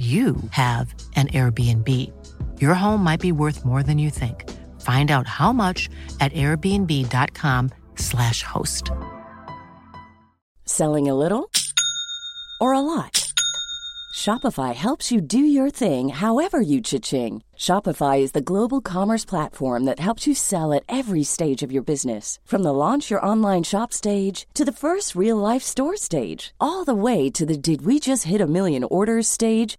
you have an Airbnb. Your home might be worth more than you think. Find out how much at airbnb.com/slash host. Selling a little or a lot? Shopify helps you do your thing however you cha-ching. Shopify is the global commerce platform that helps you sell at every stage of your business. From the launch your online shop stage to the first real life store stage, all the way to the did we just hit a million orders stage.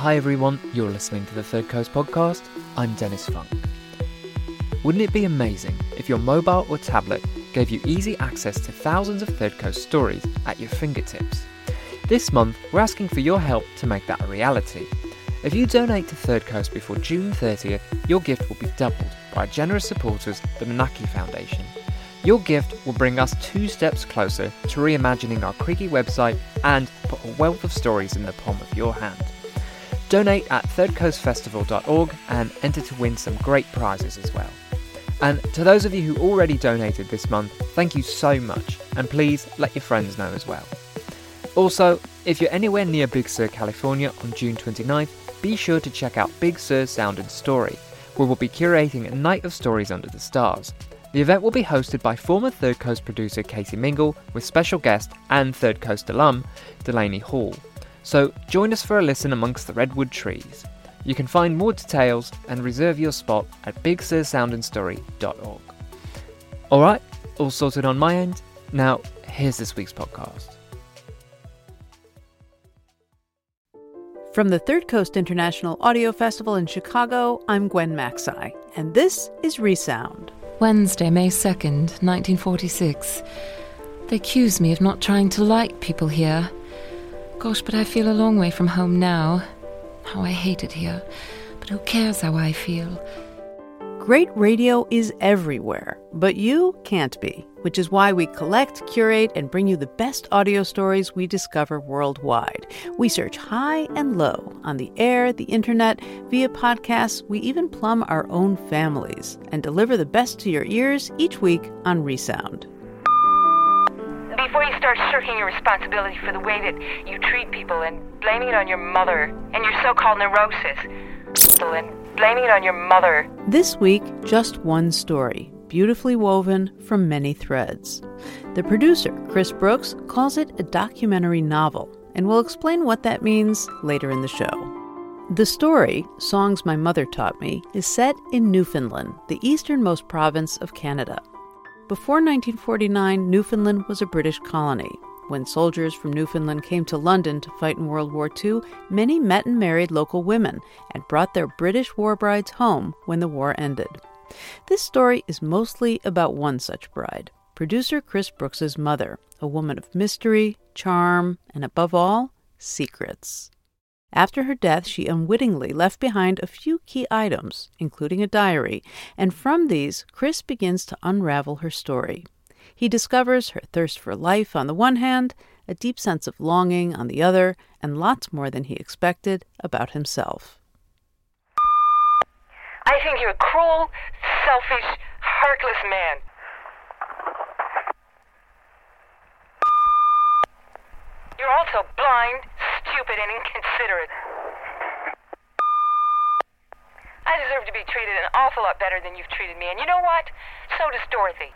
Hi everyone, you're listening to the Third Coast podcast. I'm Dennis Funk. Wouldn't it be amazing if your mobile or tablet gave you easy access to thousands of Third Coast stories at your fingertips? This month, we're asking for your help to make that a reality. If you donate to Third Coast before June 30th, your gift will be doubled by generous supporters, the Manaki Foundation. Your gift will bring us two steps closer to reimagining our creaky website and put a wealth of stories in the palm of your hand. Donate at thirdcoastfestival.org and enter to win some great prizes as well. And to those of you who already donated this month, thank you so much, and please let your friends know as well. Also, if you're anywhere near Big Sur, California on June 29th, be sure to check out Big Sur Sound and Story, where we'll be curating a night of stories under the stars. The event will be hosted by former Third Coast producer Casey Mingle with special guest and Third Coast alum Delaney Hall. So join us for a listen amongst the redwood trees. You can find more details and reserve your spot at bigsursoundandstory.org. Alright, all sorted on my end. Now, here's this week's podcast. From the Third Coast International Audio Festival in Chicago, I'm Gwen Macsai, and this is Resound. Wednesday, May 2nd, 1946. They accuse me of not trying to like people here. Gosh, but I feel a long way from home now. How I hate it here. But who cares how I feel? Great radio is everywhere, but you can't be, which is why we collect, curate, and bring you the best audio stories we discover worldwide. We search high and low on the air, the internet, via podcasts. We even plumb our own families and deliver the best to your ears each week on Resound. Before you start shirking your responsibility for the way that you treat people and blaming it on your mother and your so called neurosis, and blaming it on your mother. This week, just one story, beautifully woven from many threads. The producer, Chris Brooks, calls it a documentary novel, and we'll explain what that means later in the show. The story, Songs My Mother Taught Me, is set in Newfoundland, the easternmost province of Canada. Before 1949, Newfoundland was a British colony. When soldiers from Newfoundland came to London to fight in World War II, many met and married local women and brought their British war brides home when the war ended. This story is mostly about one such bride, producer Chris Brooks's mother, a woman of mystery, charm, and above all, secrets. After her death, she unwittingly left behind a few key items, including a diary, and from these, Chris begins to unravel her story. He discovers her thirst for life on the one hand, a deep sense of longing on the other, and lots more than he expected about himself. I think you're a cruel, selfish, heartless man. You're also blind, stupid, and inconsiderate. I deserve to be treated an awful lot better than you've treated me, and you know what? So does Dorothy.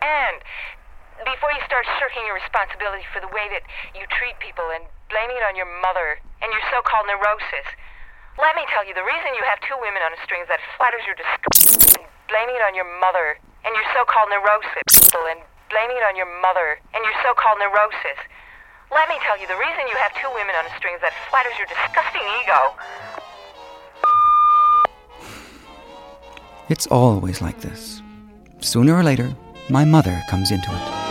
And before you start shirking your responsibility for the way that you treat people and blaming it on your mother and your so called neurosis, Let me tell you, the reason you have two women on a string is that flatters your disgust. Blaming it on your mother and your so-called neurosis. People and blaming it on your mother and your so-called neurosis. Let me tell you, the reason you have two women on a string is that flatters your disgusting ego. It's always like this. Sooner or later, my mother comes into it.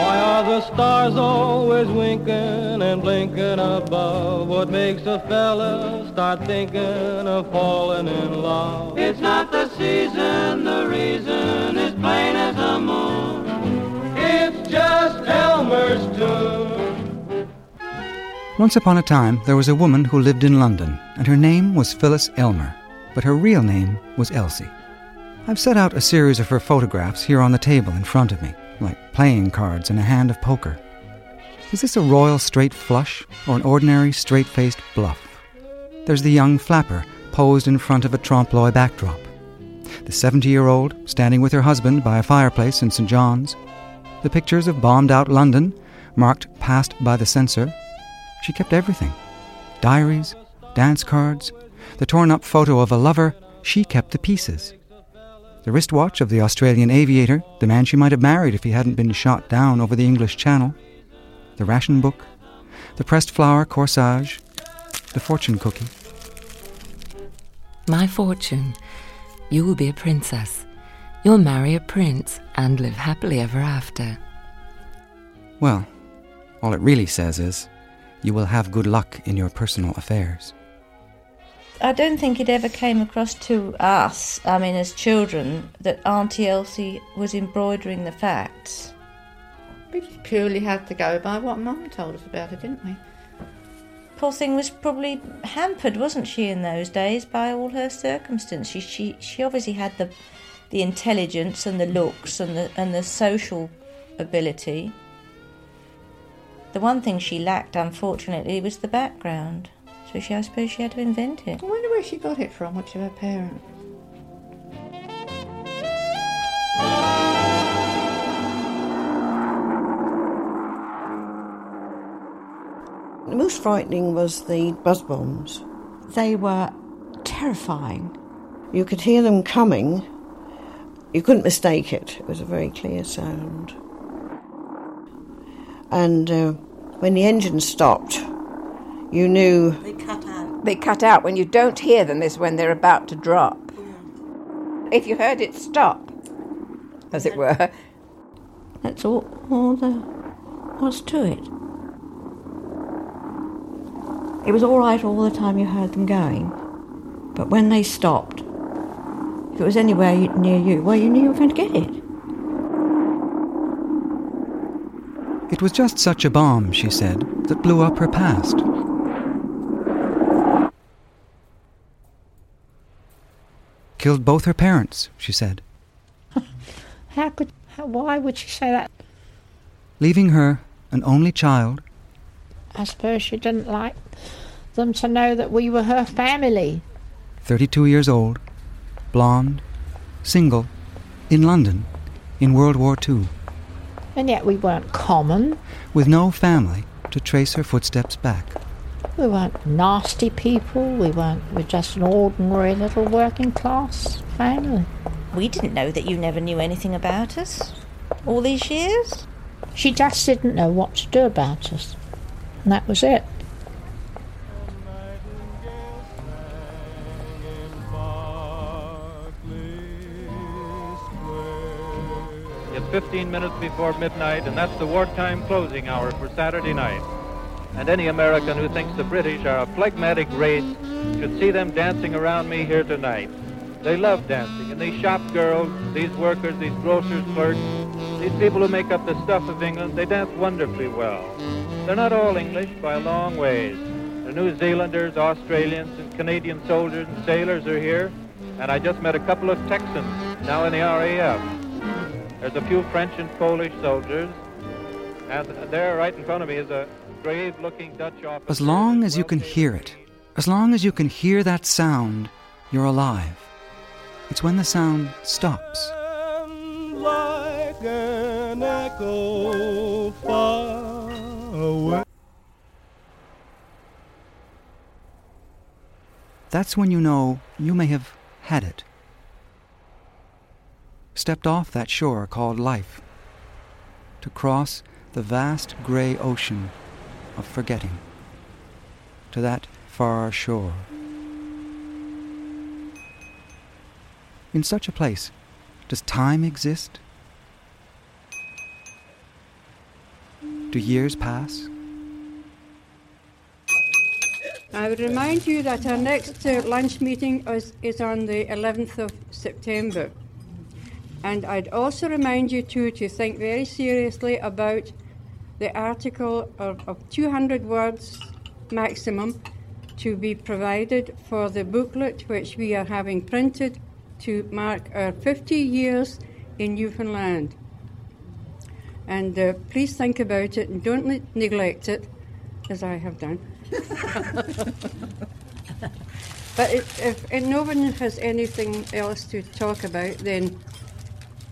Why are the stars always winking and blinking above? What makes a fella start thinking of falling in love? It's not the season, the reason is plain as the moon. Just Elmer's tune. Once upon a time, there was a woman who lived in London, and her name was Phyllis Elmer, but her real name was Elsie. I've set out a series of her photographs here on the table in front of me, like playing cards in a hand of poker. Is this a royal straight flush or an ordinary straight faced bluff? There's the young flapper posed in front of a trompe l'oeil backdrop. The 70 year old standing with her husband by a fireplace in St. John's. The pictures of bombed out London, marked passed by the censor. She kept everything diaries, dance cards, the torn up photo of a lover, she kept the pieces the wristwatch of the Australian aviator, the man she might have married if he hadn't been shot down over the English Channel, the ration book, the pressed flower corsage, the fortune cookie. My fortune. You will be a princess. You'll marry a prince and live happily ever after. Well, all it really says is, you will have good luck in your personal affairs. I don't think it ever came across to us, I mean, as children, that Auntie Elsie was embroidering the facts. We just purely had to go by what Mum told us about it, didn't we? Poor thing was probably hampered, wasn't she, in those days by all her circumstances. She, she, she obviously had the, the intelligence and the looks and the, and the social ability. The one thing she lacked, unfortunately, was the background. So she, I suppose she had to invent it. I wonder where she got it from, which of her parents. The most frightening was the buzz bombs. They were terrifying. You could hear them coming. You couldn't mistake it. It was a very clear sound. And uh, when the engine stopped, you knew. They cut out. They cut out. When you don't hear them, is when they're about to drop. If you heard it stop, as it were. That's all, all there was to it. It was all right all the time you heard them going, but when they stopped, if it was anywhere near you, well, you knew you were going to get it. It was just such a bomb, she said, that blew up her past. Killed both her parents, she said. How could. How, why would she say that? Leaving her, an only child. I suppose she didn't like them to know that we were her family. 32 years old, blonde, single, in London, in World War II. And yet we weren't common. With no family to trace her footsteps back. We weren't nasty people. We weren't. We're just an ordinary little working class family. We didn't know that you never knew anything about us all these years. She just didn't know what to do about us. And that was it. 15 minutes before midnight, and that's the wartime closing hour for Saturday night. And any American who thinks the British are a phlegmatic race should see them dancing around me here tonight. They love dancing, and these shop girls, these workers, these grocers' clerks, these people who make up the stuff of England, they dance wonderfully well. They're not all English by a long ways. The New Zealanders, Australians, and Canadian soldiers and sailors are here, and I just met a couple of Texans now in the RAF. There's a few French and Polish soldiers, and there, right in front of me, is a grave-looking Dutch officer. As long as you can hear it, as long as you can hear that sound, you're alive. It's when the sound stops. Like echo that's when you know you may have had it. Stepped off that shore called life to cross the vast grey ocean of forgetting to that far shore. In such a place, does time exist? Do years pass? I would remind you that our next uh, lunch meeting is, is on the 11th of September. And I'd also remind you too to think very seriously about the article of, of 200 words maximum to be provided for the booklet which we are having printed to mark our 50 years in Newfoundland. And uh, please think about it and don't ne- neglect it, as I have done. but it, if, if no one has anything else to talk about, then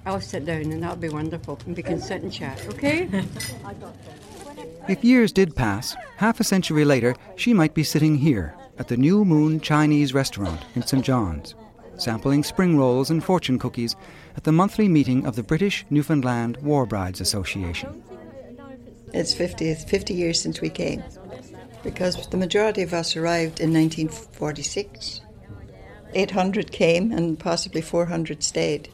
I'll sit down and that'll be wonderful. And we can sit and chat, okay? If years did pass, half a century later, she might be sitting here at the New Moon Chinese restaurant in St. John's, sampling spring rolls and fortune cookies at the monthly meeting of the British Newfoundland War Brides Association. It's 50, 50 years since we came because the majority of us arrived in 1946. 800 came and possibly 400 stayed.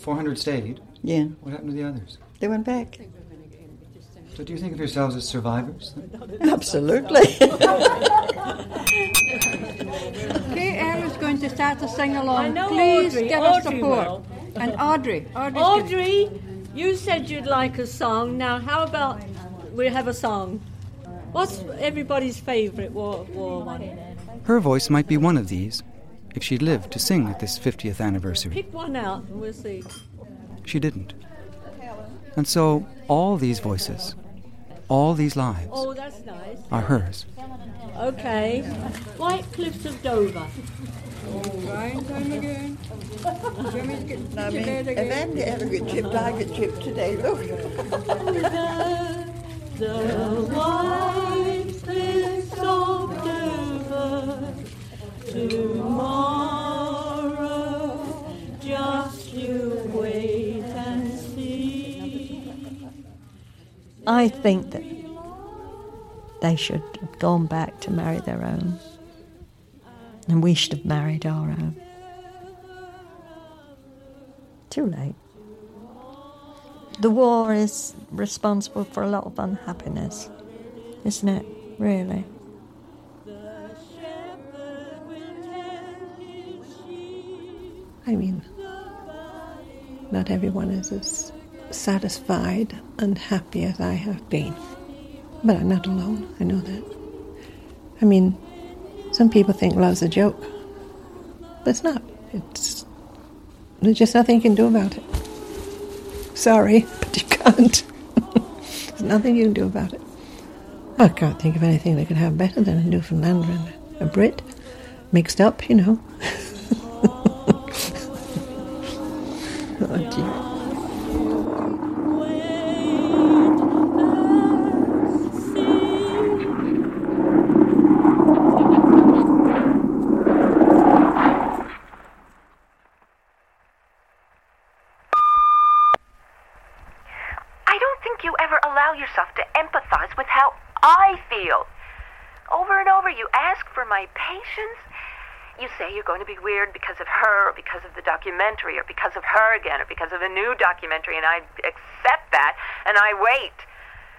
400 stayed? Yeah. What happened to the others? They went back. So do you think of yourselves as survivors? Absolutely. okay, Ella's going to start to sing along. I know Please Audrey. give us support. will. And Audrey. Audrey's Audrey, you said you'd like a song. Now, how about we have a song? What's everybody's favourite war, war one? Her voice might be one of these if she lived to sing at this 50th anniversary. Pick one out and we'll see. She didn't. And so all these voices, all these lives, Oh, that's nice. are hers. Okay. White Cliffs of Dover. Right time again. Jimmy's getting I to mean, bed if. Andy ever get chipped, I get chipped today. Look. The white cliffs of Dover. Tomorrow, just you wait and see. I think that they should have gone back to marry their own. And we should have married our own. Too late. The war is responsible for a lot of unhappiness, isn't it? Really? I mean, not everyone is as satisfied and happy as I have been. But I'm not alone, I know that. I mean, some people think love's a joke. But it's not. It's there's just nothing you can do about it. Sorry, but you can't. there's nothing you can do about it. I can't think of anything they could have better than a Newfoundlander and a Brit. Mixed up, you know. You're going to be weird because of her, or because of the documentary, or because of her again, or because of a new documentary, and I accept that, and I wait.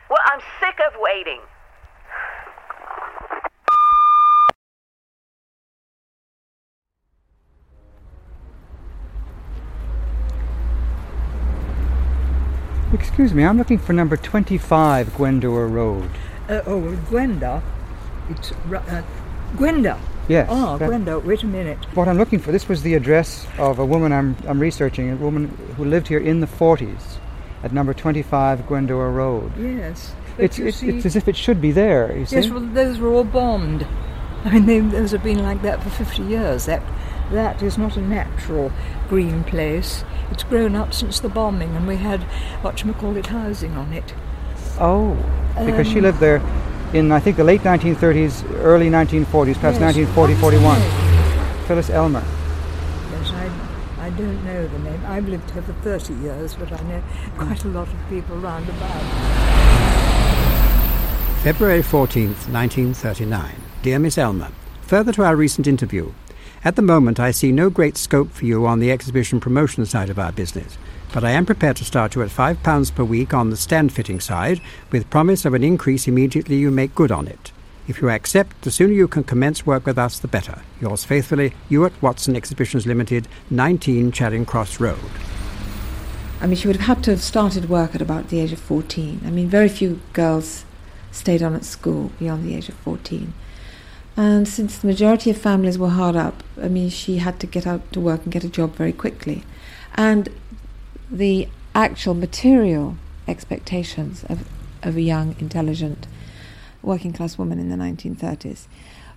Well, I'm sick of waiting. Excuse me, I'm looking for number 25 Gwendor Road. Uh, oh, Gwenda. It's uh, Gwenda. Yes, Oh, that- Gwenda. Wait a minute. What I'm looking for, this was the address of a woman I'm, I'm researching, a woman who lived here in the 40s at number 25 Gwendor Road. Yes. It's, it's, see, it's as if it should be there, you see? yes, well, those were all bombed. I mean, they, those have been like that for 50 years. That that is not a natural green place. It's grown up since the bombing, and we had what you call it housing on it. Oh, because she Um, lived there in, I think, the late 1930s, early 1940s, perhaps Yes, 1940, 41. Phyllis Elmer. Yes, I, I don't know the name. I've lived here for 30 years, but I know quite a lot of people round about. February 14th, 1939. Dear Miss Elmer, further to our recent interview. At the moment, I see no great scope for you on the exhibition promotion side of our business, but I am prepared to start you at £5 per week on the stand fitting side, with promise of an increase immediately you make good on it. If you accept, the sooner you can commence work with us, the better. Yours faithfully, Ewart Watson Exhibitions Limited, 19 Charing Cross Road. I mean, she would have had to have started work at about the age of 14. I mean, very few girls stayed on at school beyond the age of 14. And since the majority of families were hard up, I mean, she had to get out to work and get a job very quickly. And the actual material expectations of, of a young, intelligent, working class woman in the 1930s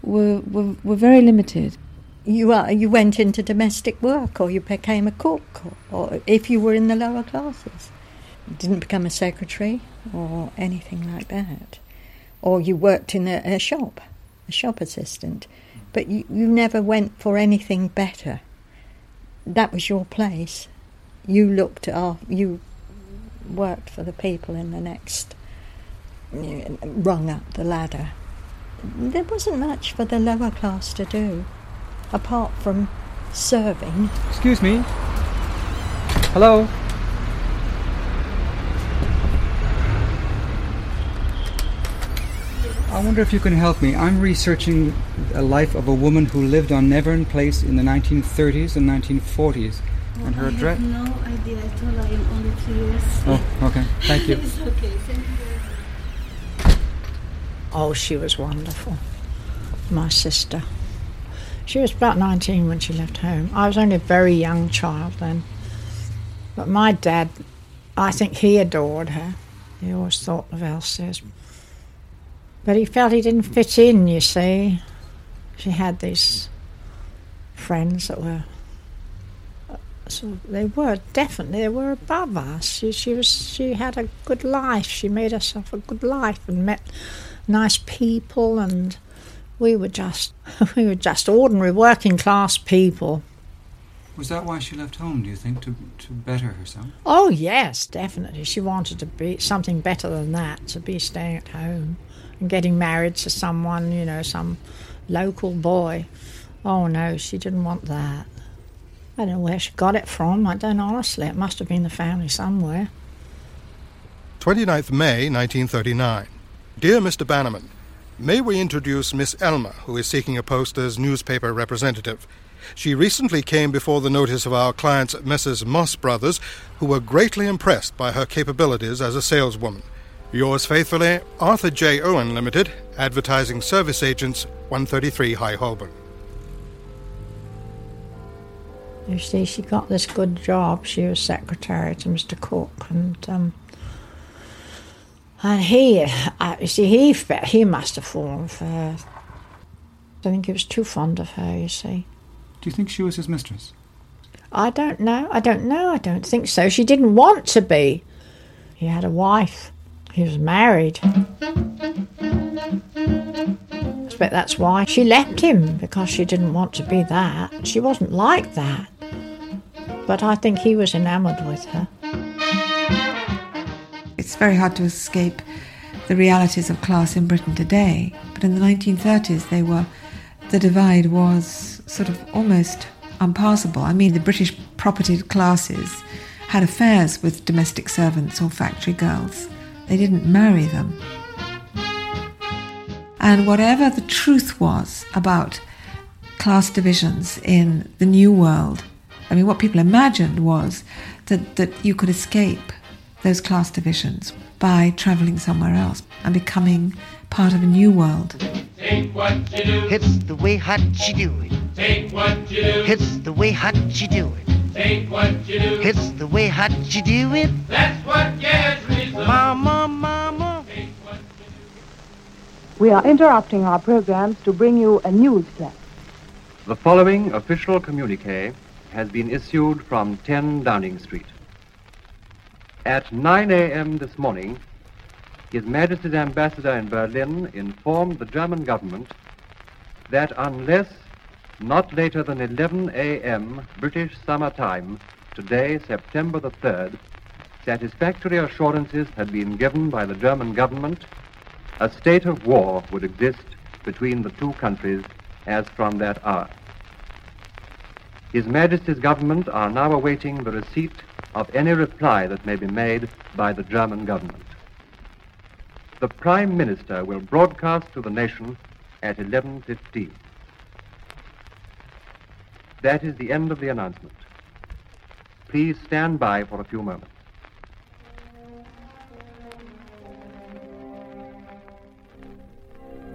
were, were, were very limited. You are, you went into domestic work, or you became a cook, or, or if you were in the lower classes, you didn't become a secretary or anything like that, or you worked in a, a shop, a shop assistant, but you, you never went for anything better. That was your place. You looked you worked for the people in the next rung up the ladder. There wasn't much for the lower class to do, apart from serving. Excuse me. Hello? I wonder if you can help me. I'm researching a life of a woman who lived on Nevern Place in the 1930s and 1940s. And her I address. have no idea at all. I am only curious. Oh, okay. Thank you. it's okay. Thank you. Oh, she was wonderful. My sister. She was about 19 when she left home. I was only a very young child then. But my dad, I think he adored her. He always thought of Elsie's. But he felt he didn't fit in, you see. She had these friends that were. They were definitely they were above us. She, she was she had a good life. She made herself a good life and met nice people, and we were just we were just ordinary working class people. Was that why she left home, do you think, to, to better herself? Oh yes, definitely. She wanted to be something better than that, to be staying at home and getting married to someone, you know, some local boy. Oh no, she didn't want that. I don't know where she got it from. I don't honestly. It must have been the family somewhere. 29th May 1939. Dear Mr. Bannerman, may we introduce Miss Elmer, who is seeking a post as newspaper representative. She recently came before the notice of our clients, Messrs. Moss Brothers, who were greatly impressed by her capabilities as a saleswoman. Yours faithfully, Arthur J. Owen Limited, Advertising Service Agents, 133 High Holborn. You see, she got this good job. She was secretary to Mr. Cook, and um, and he, uh, you see, he he must have fallen for her. I think he was too fond of her. You see. Do you think she was his mistress? I don't know. I don't know. I don't think so. She didn't want to be. He had a wife. He was married. I expect that's why she left him because she didn't want to be that. She wasn't like that. But I think he was enamoured with her. It's very hard to escape the realities of class in Britain today. But in the 1930s, they were the divide was sort of almost unpassable. I mean, the British propertied classes had affairs with domestic servants or factory girls. They didn't marry them. And whatever the truth was about class divisions in the New World, I mean, what people imagined was that, that you could escape those class divisions by travelling somewhere else and becoming part of a new world. Take what you do. It's the way hot you do it. Take what you do. It's the way hot you do it. Take what you do. It's the way hot you do it. That's what gets reason. Mama, mama. We are interrupting our programs to bring you a news flash. The following official communique has been issued from 10 Downing Street. At 9 a.m. this morning, His Majesty's ambassador in Berlin informed the German government that unless not later than 11 a.m. British summer time, today, September the 3rd, satisfactory assurances had been given by the German government, a state of war would exist between the two countries as from that hour. His Majesty's government are now awaiting the receipt of any reply that may be made by the German government. The Prime Minister will broadcast to the nation at 11.15. That is the end of the announcement. Please stand by for a few moments.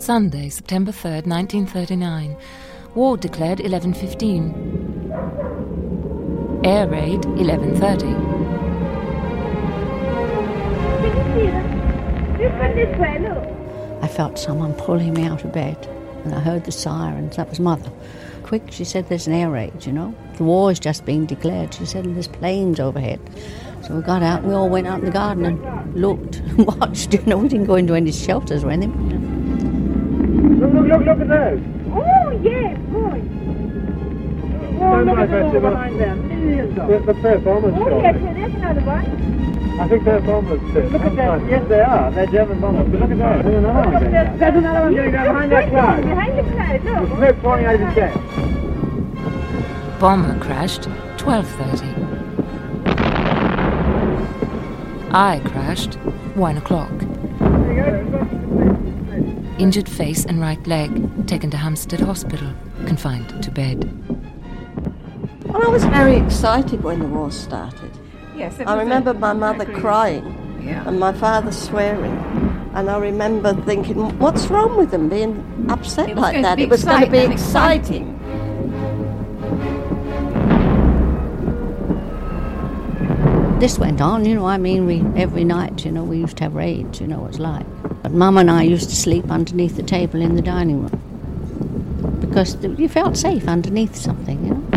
Sunday, September 3rd, 1939. War declared 11.15. Air raid 11.30. I felt someone pulling me out of bed, and I heard the sirens. That was Mother. Quick, she said, there's an air raid, you know. The war has just been declared. She said, and there's planes overhead. So we got out, we all went out in the garden and looked and watched. You know, we didn't go into any shelters or anything. Look, look, look, look at those. Oh, yes, boy. Oh, look my at those festival. behind them. Millions of The, the performance Oh, show. yes, there's another one. I think they're bombers too. Look at that. Yes, they are. They're German bombers. But look at that. There's another one. going down. There's another one going down behind that cloud. Behind the cloud, The look. smoke pouring out of his. Bomber crashed 12.30. I crashed 1 o'clock. Injured face and right leg, taken to Hampstead Hospital, confined to bed. Well, I was very excited when the war started. Yes, it I was a- remember my mother crying Yeah. and my father swearing. And I remember thinking, what's wrong with them being upset It was like going to that? be It was going to be exciting, exciting. This went on, you know, I mean, we every night, you know, we used to have raids, you know what it's like. But Mum and I used to sleep underneath the table in the dining room because th- you felt safe underneath something, you know.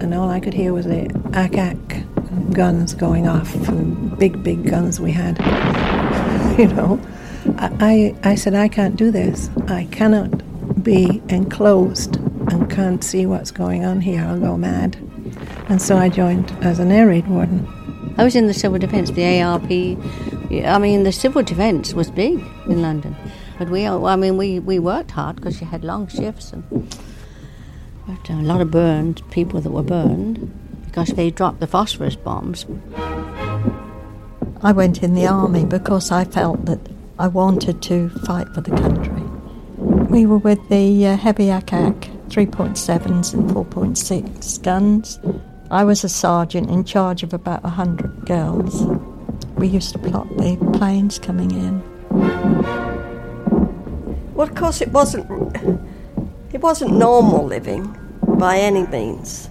and all I could hear was the ack-ack guns going off, and big, big guns we had. you know, I, I, I said, I can't do this. I cannot be enclosed and can't see what's going on here. I'll go mad. And so I joined as an air raid warden. I was in the civil defence, the ARP. I mean, the civil defence was big in London, but we, I mean, we, we worked hard because you had long shifts and but a lot of burned people that were burned because they dropped the phosphorus bombs. I went in the army because I felt that I wanted to fight for the country. We were with the uh, heavy ack-ack 3.7s and 4.6 guns. I was a sergeant in charge of about 100 girls. We used to plot the planes coming in. Well, of course, it wasn't. It wasn't normal living by any means.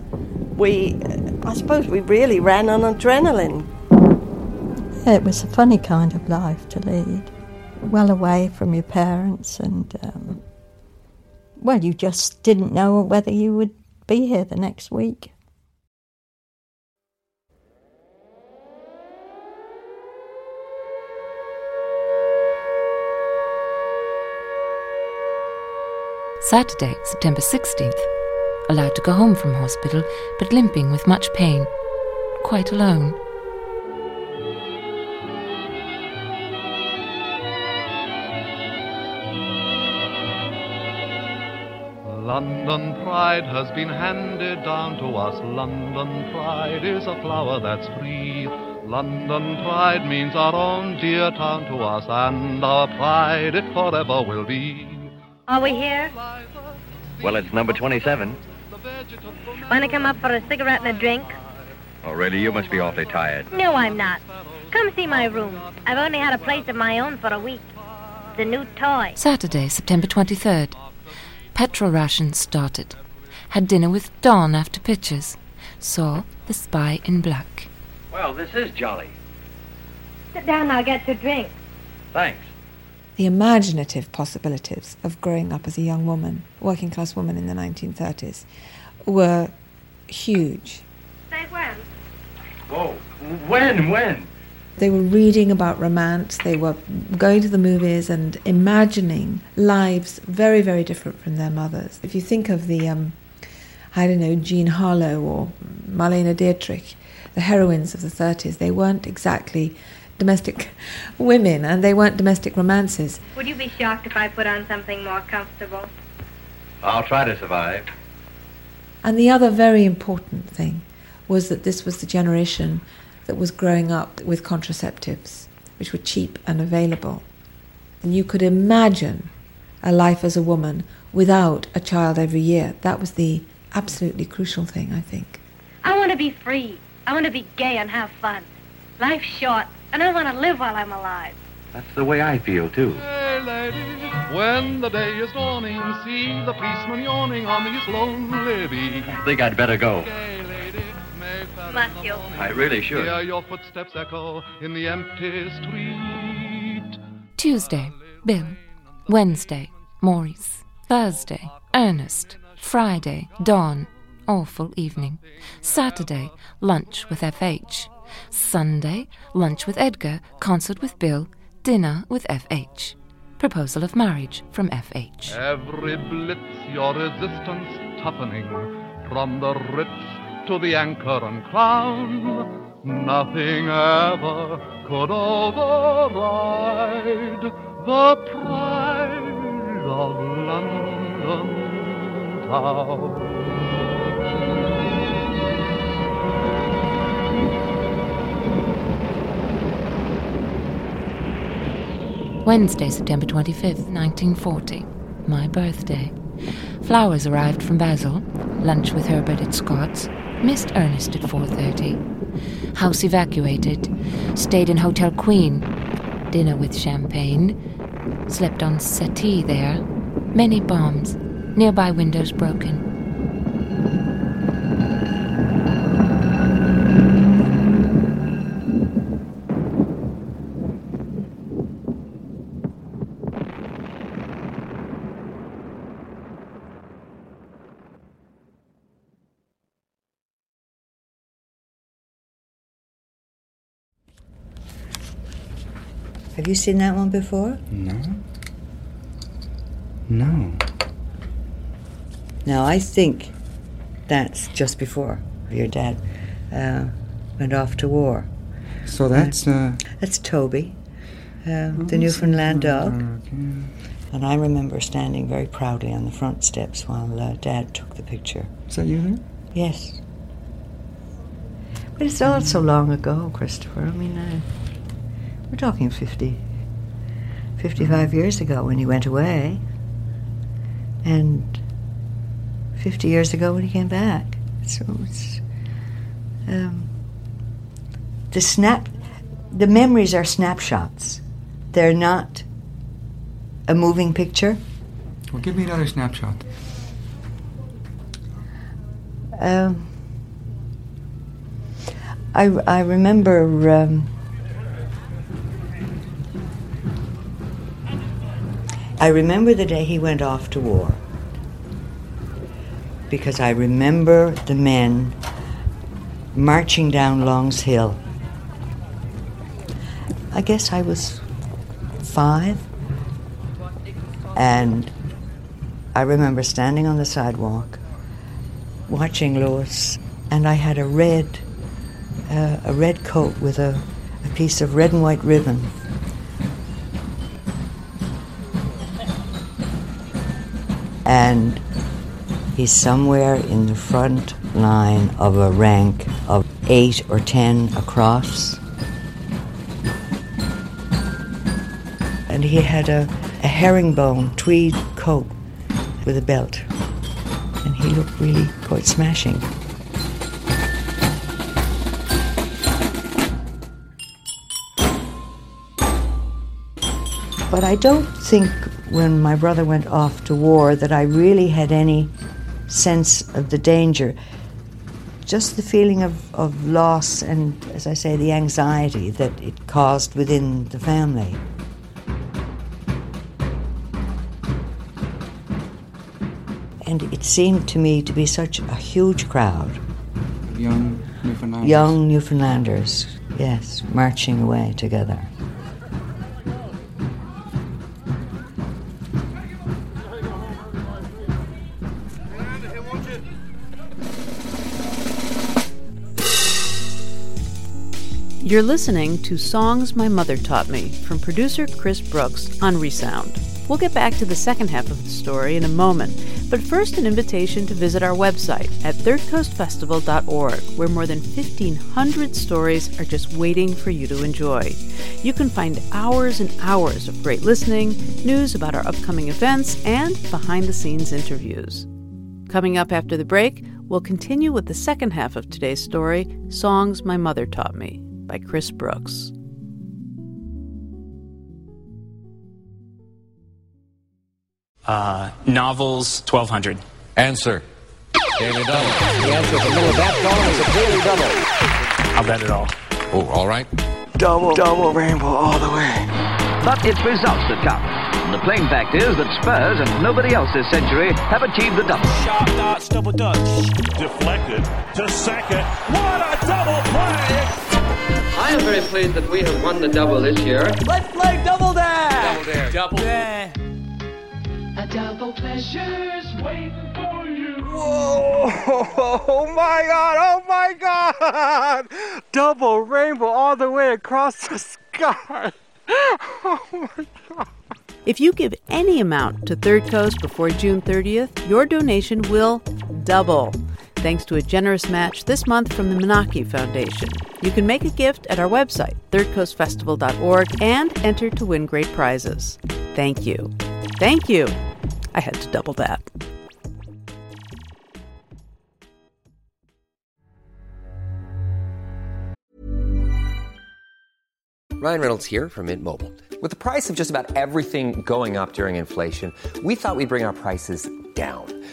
We, I suppose, we really ran on adrenaline. It was a funny kind of life to lead, well away from your parents, and um, well, you just didn't know whether you would be here the next week. Saturday, September 16th. Allowed to go home from hospital, but limping with much pain. Quite alone. London pride has been handed down to us. London pride is a flower that's free. London pride means our own dear town to us, and our pride it forever will be. Are we here? Well, it's number 27. Want to come up for a cigarette and a drink? Oh, really? You must be awfully tired. No, I'm not. Come see my room. I've only had a place of my own for a week. It's a new toy. Saturday, September 23rd. Petrol rations started. Had dinner with Don after pictures. Saw The Spy in Black. Well, this is jolly. Sit down I'll get your drink. Thanks. The imaginative possibilities of growing up as a young woman, working class woman in the 1930s, were huge. Say when? Whoa. When? When? They were reading about romance, they were going to the movies and imagining lives very, very different from their mothers. If you think of the, um, I don't know, Jean Harlow or Marlene Dietrich, the heroines of the 30s, they weren't exactly domestic women and they weren't domestic romances. Would you be shocked if I put on something more comfortable? I'll try to survive. And the other very important thing was that this was the generation that was growing up with contraceptives, which were cheap and available. And you could imagine a life as a woman without a child every year. That was the absolutely crucial thing, I think. I want to be free. I want to be gay and have fun. Life's short, and I want to live while I'm alive. That's the way I feel, too. Hey, lady, when the day is dawning, see the policeman yawning on his lonely beat. I think I'd better go. Hey, lady, Must you? I really should. Hear your footsteps echo in the empty street. Tuesday, Bill. Wednesday, Maurice. Thursday, Ernest. Friday, Dawn. Awful evening. Saturday, lunch with FH. Sunday, lunch with Edgar, concert with Bill, dinner with FH. Proposal of marriage from FH. Every blitz, your resistance toughening. From the Ritz to the Anchor and Crown, nothing ever could override the pride of London town. Wednesday, September 25th, 1940. My birthday. Flowers arrived from Basil. Lunch with Herbert at Scott's. Missed Ernest at 4.30. House evacuated. Stayed in Hotel Queen. Dinner with champagne. Slept on settee there. Many bombs. Nearby windows broken. Have you seen that one before? No. No. Now, I think that's just before your dad uh, went off to war. So that's uh, That's Toby, uh, Oh, the Newfoundland so- dog. okay. And I remember standing very proudly on the front steps while uh, Dad took the picture. Is that you there? Yes. But it's all so long ago, Christopher. I mean, uh, we're talking 50, 55 years ago when he went away, and 50 years ago when he came back. So it's. Um, the snap. The memories are snapshots. They're not a moving picture. Well, give me another snapshot. Um, I, I remember um, I remember the day he went off to war because I remember the men marching down Long's Hill. I guess I was five, and I remember standing on the sidewalk watching Lewis, and I had a red, uh, a red coat with a, a piece of red and white ribbon. And he's somewhere in the front line of a rank of eight or ten across. And he had a, a herringbone tweed coat with a belt and he looked really quite smashing. But I don't think when my brother went off to war that I really had any sense of the danger. Just the feeling of, of loss and, as I say, the anxiety that it caused within the family. And it seemed to me to be such a huge crowd Young Newfoundland. young Newfoundlanders Yes, marching away together. You're listening to Songs My Mother Taught Me from producer Chris Brooks on Resound. We'll get back to the second half of the story in a moment, but first, an invitation to visit our website at thirdcoastfestival.org, where more than 1,500 stories are just waiting for you to enjoy. You can find hours and hours of great listening, news about our upcoming events, and behind the scenes interviews. Coming up after the break, we'll continue with the second half of today's story Songs My Mother Taught Me by Chris Brooks. Uh, novels, 1200. Answer. Daily double. The answer in the middle of that column is a daily double. I'll bet it all. Oh, all right. Double, double rainbow all the way. But it's results that count. And the plain fact is that Spurs and nobody else this century have achieved the double. Sharp darts, double dutch. Deflected to second. What a double play! I am very pleased that we have won the double this year. Let's play double dare! Double dare. Double dare. A double pleasure's waiting for you. Whoa! Oh my god! Oh my god! Double rainbow all the way across the sky. Oh my god. If you give any amount to Third Coast before June 30th, your donation will double. Thanks to a generous match this month from the Menaki Foundation. You can make a gift at our website, thirdcoastfestival.org, and enter to win great prizes. Thank you. Thank you. I had to double that. Ryan Reynolds here from Mint Mobile. With the price of just about everything going up during inflation, we thought we'd bring our prices down.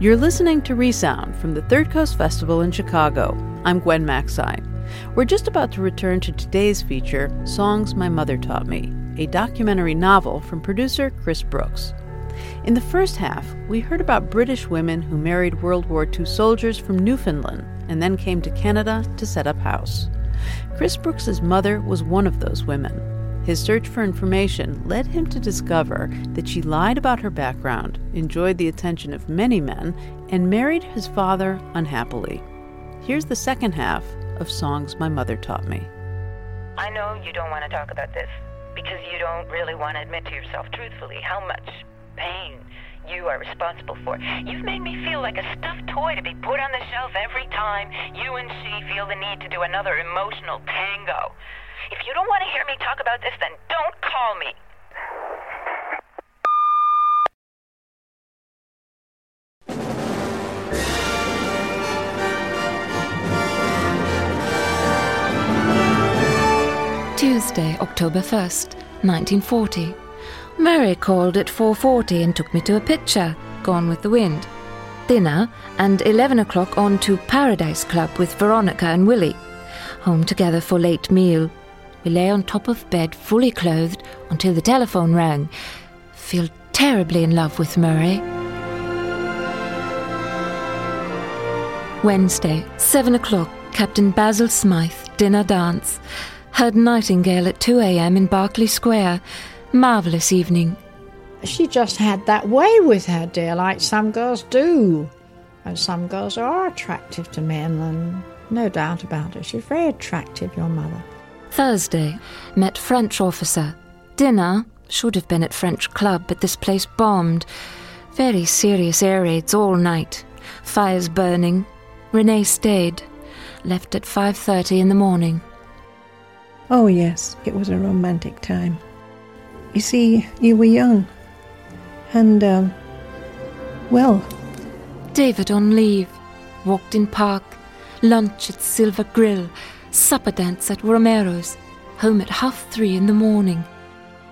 You're listening to Resound from the Third Coast Festival in Chicago. I'm Gwen Macsai. We're just about to return to today's feature, Songs My Mother Taught Me, a documentary novel from producer Chris Brooks. In the first half, we heard about British women who married World War II soldiers from Newfoundland and then came to Canada to set up house. Chris Brooks's mother was one of those women. His search for information led him to discover that she lied about her background, enjoyed the attention of many men, and married his father unhappily. Here's the second half of Songs My Mother Taught Me. I know you don't want to talk about this because you don't really want to admit to yourself truthfully how much pain you are responsible for. You've made me feel like a stuffed toy to be put on the shelf every time you and she feel the need to do another emotional tango. If you don't want to hear me talk about this, then don't call me. Tuesday, October 1st, 1940. Murray called at 4.40 and took me to a picture, Gone with the Wind. Dinner, and 11 o'clock on to Paradise Club with Veronica and Willie. Home together for late meal. We lay on top of bed, fully clothed, until the telephone rang. Feel terribly in love with Murray. Wednesday, 7 o'clock, Captain Basil Smythe, dinner dance. Heard Nightingale at 2 a.m. in Berkeley Square. Marvellous evening. She just had that way with her, dear, like some girls do. And some girls are attractive to men, and no doubt about it. She's very attractive, your mother. Thursday, met French officer. Dinner, Should have been at French Club, but this place bombed. Very serious air raids all night. Fires burning. Renee stayed. Left at 5.30 in the morning. Oh, yes, it was a romantic time. You see, you were young. And, um, well. David on leave. Walked in park. Lunch at Silver Grill. Supper dance at Romero's. Home at half three in the morning.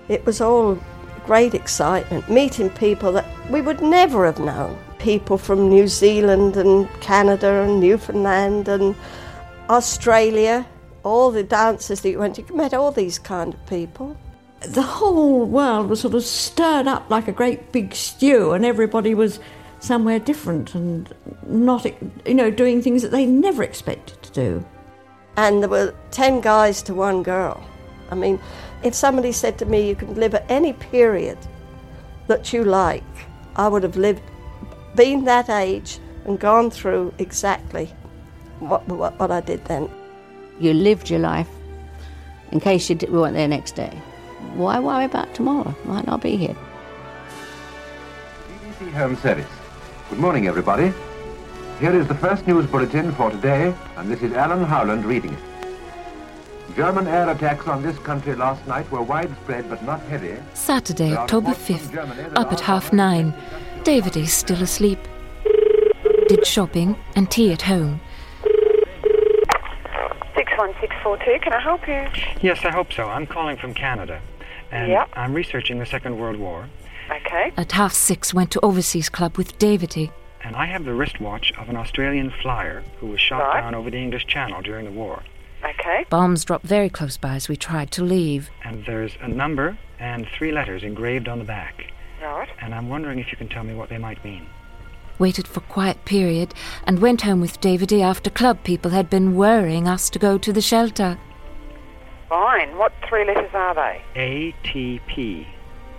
It was all great excitement, meeting people that we would never have known. People from New Zealand and Canada and Newfoundland and Australia, all the dances that you went to, you met all these kind of people. The whole world was sort of stirred up like a great big stew, and everybody was somewhere different and not, you know, doing things that they never expected to do. And there were 10 guys to one girl. I mean, if somebody said to me, you can live at any period that you like, I would have lived, been that age, and gone through exactly what, what, what I did then. You lived your life in case you we weren't there next day. Why worry about tomorrow? Might not be here. BBC Home Service. Good morning, everybody. Here is the first news bulletin for today, and this is Alan Howland reading it. German air attacks on this country last night were widespread but not heavy. Saturday, October 5th, up at half nine. David is still asleep. Did shopping and tea at home. 61642, can I help you? Yes, I hope so. I'm calling from Canada. And Yep. I'm researching the Second World War. Okay. At half six, went to Overseas Club with Davity. And I have the wristwatch of an Australian flyer who was shot Right. down over the English Channel during the war. Okay. Bombs dropped very close by as we tried to leave. And there's a number and three letters engraved on the back. Right. And I'm wondering if you can tell me what they might mean. Waited for quiet period and went home with Davity after club people had been worrying us to go to the shelter. Fine. What three letters are they? ATP.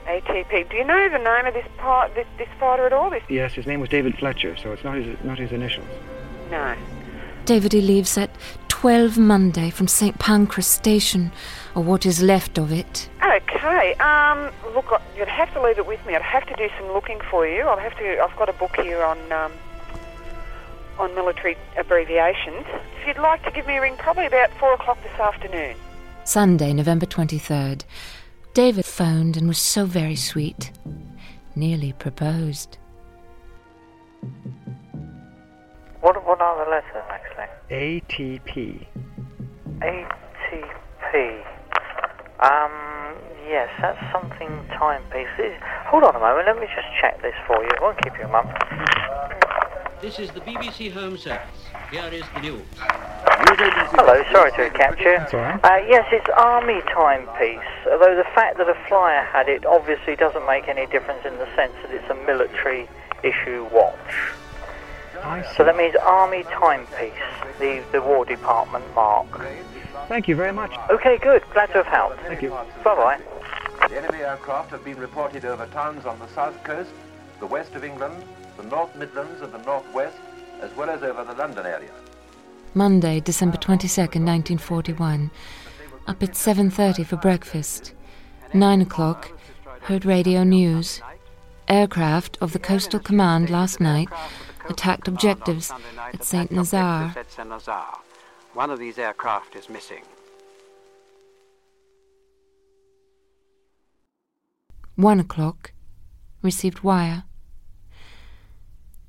ATP. Do you know the name of this part, this, this fighter at all? This? Yes, his name was David Fletcher, so it's not his not his initials. No. David he leaves at 12 Monday from St. Pancras Station, or what is left of it. Okay. Um. Look, you'd have to leave it with me. I'd have to do some looking for you. I'll have to. I've got a book here on um, on military abbreviations. If you'd like to give me a ring, probably about four o'clock this afternoon. Sunday, November 23rd. David phoned and was so very sweet. Nearly proposed. What, what are the letters actually? ATP. ATP. Um, yes, that's something timepiece. Hold on a moment, let me just check this for you. I won't keep you a moment. This is the BBC Home Service. Here is the news. Hello, sorry to catch you. Uh, yes, it's army timepiece. Although the fact that a flyer had it obviously doesn't make any difference in the sense that it's a military issue watch. So that means army timepiece, the, the War Department mark. Thank you very much. Okay, good. Glad to have helped. Thank you. Bye bye. The enemy aircraft have been reported over towns on the south coast, the west of England, the North Midlands and the Northwest, as well as over the London area. Monday, December 22nd, 1941. Up at 7.30 for breakfast. 9 o'clock, heard radio news. Aircraft of the Coastal Command last night attacked objectives at St. Nazaire. At Saint Nazaire. One of these aircraft is missing. 1 o'clock, received wire.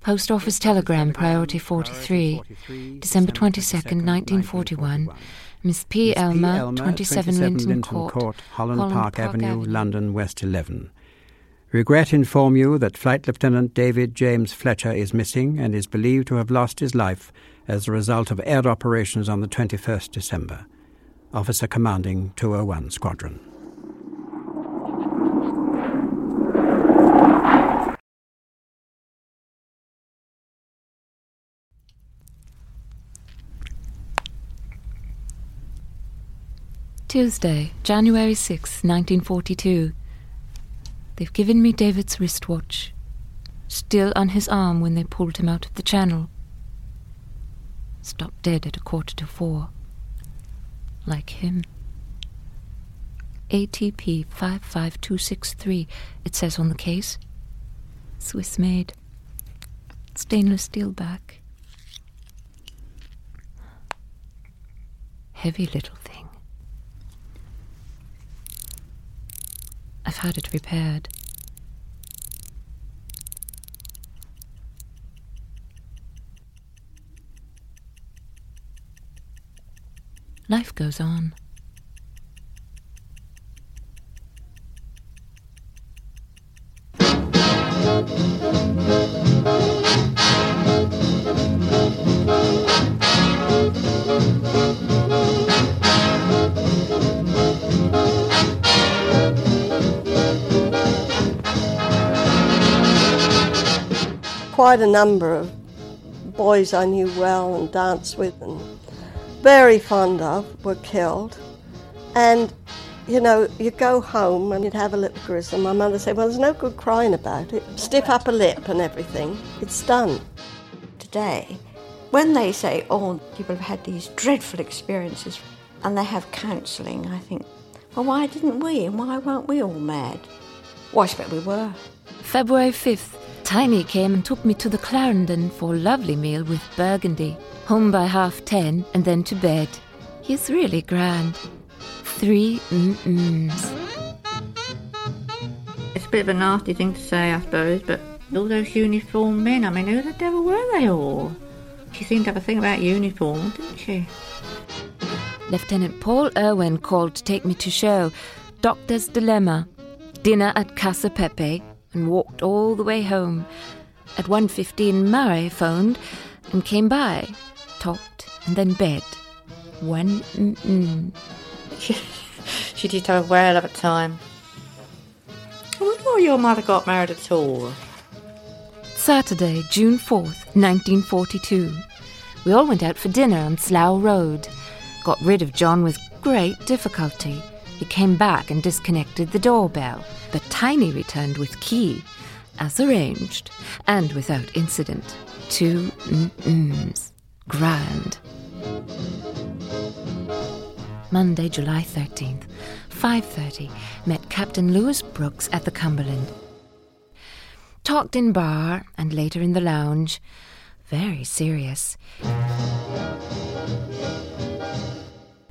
Post Office Telegram, Priority 43, December 22nd, 1941. Miss P. Elmer, 27 Linton Court, Holland, Park, Avenue, London, West 11. Regret inform you that Flight Lieutenant David James Fletcher is missing and is believed to have lost his life as a result of air operations on the 21st December. Officer Commanding 201 Squadron. Tuesday, January 6, 1942. They've given me David's wristwatch. Still on his arm when they pulled him out of the channel. Stopped dead at a quarter to four. Like him. ATP 55263, it says on the case. Swiss made. Stainless steel back. Heavy little thing. I've had it repaired. Life goes on. Quite a number of boys I knew well and danced with and very fond of were killed. And, you know, you'd go home and you'd have a lip grease, and my mother said, Well, there's no good crying about it. Stiff upper lip and everything. It's done. Today, when they say, oh, people have had these dreadful experiences and they have counselling, I think, well, why didn't we and why weren't we all mad? Well, I expect we were. February 5th, Tiny came and took me to the Clarendon for a lovely meal with Burgundy. Home by half ten and then to bed. He's really grand. Three mm-ms. It's a bit of a nasty thing to say, I suppose, but all those uniformed men, I mean, who the devil were they all? She seemed to have a thing about uniform, didn't she? Lieutenant Paul Irwin called to take me to show Doctor's Dilemma, dinner at Casa Pepe, and walked all the way home. At 1.15 Murray phoned and came by, talked, and then bed. One mm-mm. she did have a whale of a time. I wonder why your mother got married at all. Saturday, June 4th, 1942. We all went out for dinner on Slough Road. Got rid of John with great difficulty. He came back and disconnected the doorbell, but Tiny returned with key, as arranged, and without incident. Two mm-ms. Grand. Monday, July 13th, 5.30, met Captain Lewis Brooks at the Cumberland. Talked in bar and later in the lounge. Very serious.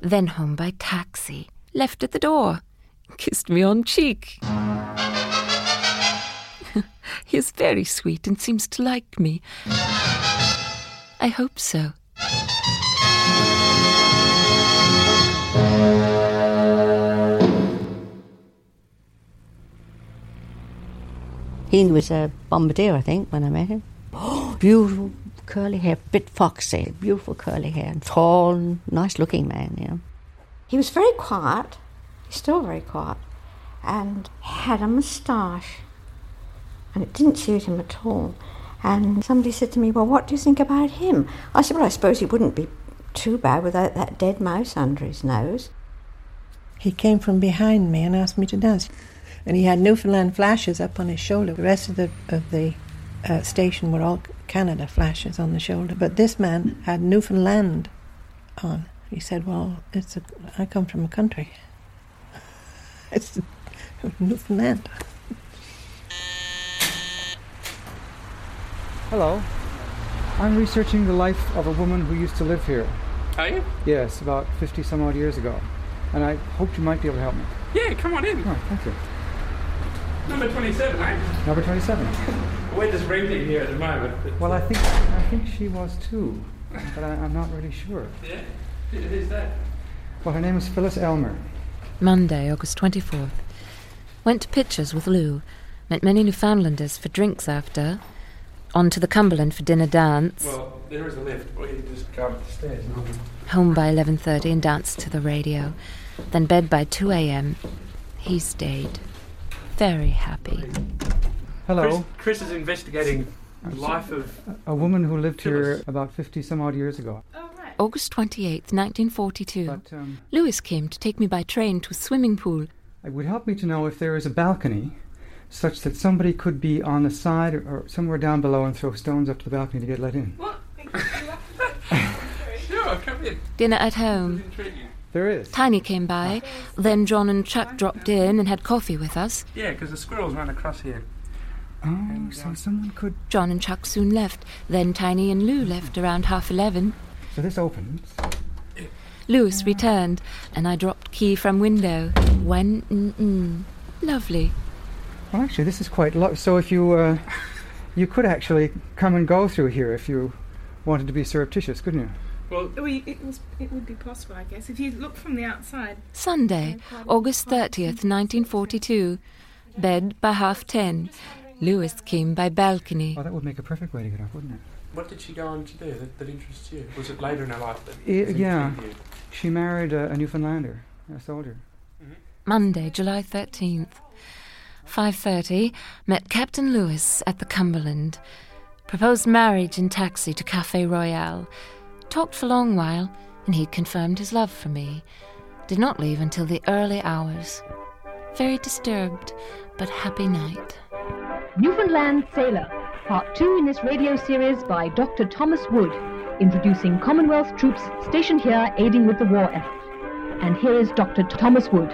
Then home by taxi. Left at the door. Kissed me on cheek. he is very sweet and seems to like me. I hope so. He was a bombardier, I think, when I met him. beautiful curly hair, bit foxy, beautiful curly hair, and tall, nice looking man, you know. He was very quiet, he's still very quiet, and had a moustache, and it didn't suit him at all. And somebody said to me, Well, what do you think about him? I said, Well, I suppose he wouldn't be too bad without that dead mouse under his nose. He came from behind me and asked me to dance. And he had Newfoundland flashes up on his shoulder. The rest of the, of the uh, station were all Canada flashes on the shoulder. But this man had Newfoundland on. He said, Well, it's a, I come from a country. it's Newfoundland. Hello. I'm researching the life of a woman who used to live here. Are you? Yes, about 50 some odd years ago. And I hoped you might be able to help me. Yeah, come on in. Oh, thank you. Number 27, eh? Number 27. We're just renting here at the moment. Well, I think I think she was too, but I, I'm not really sure. Yeah? Who- Who's that? Well, her name is Phyllis Elmer. Monday, August 24th. Went to Pitcher's with Lou. Met many Newfoundlanders for drinks after. On to the Cumberland for dinner dance. Well, there is a lift. Or you can just go up the stairs. No? Home by 11.30 and danced to the radio. Then bed by 2 a.m. He stayed. Very happy. Hello. Chris, Chris is investigating the life of. A woman who lived here about 50 some odd years ago. Oh, August 28th, 1942. But, um, Lewis came to take me by train to a swimming pool. It would help me to know if there is a balcony such that somebody could be on the side or, or somewhere down below and throw stones up to the balcony to get let in. Sure, come in. Dinner at home. There is. Tiny came by, then John and Chuck dropped in and had coffee with us. Yeah, because the squirrels ran across here. Oh, so someone could. John and Chuck soon left. Then Tiny and Lou left around half eleven. So this opens. Lewis returned, and I dropped key from window. When mm-mm. lovely. Well, actually, this is quite. Lo- so if you, uh, you could actually come and go through here if you wanted to be surreptitious, couldn't you? Well, it, was, it would be possible, I guess, if you look from the outside. Sunday, August 30th, 1942. Bed by half ten. Lewis came by balcony. Oh, that would make a perfect way to get up, wouldn't it? What did she go on to do that, that interests you? Was it later in her life that I, yeah, she married a, a Newfoundlander, a soldier. Mm-hmm. Monday, July 13th. 5.30, met Captain Lewis at the Cumberland. Proposed marriage in taxi to Cafe Royal. Talked for a long while, and he confirmed his love for me. Did not leave until the early hours. Very disturbed, but happy night. Newfoundland Sailor, part two in this radio series by Dr. Thomas Wood, introducing Commonwealth troops stationed here aiding with the war effort. And here is Dr. Thomas Wood.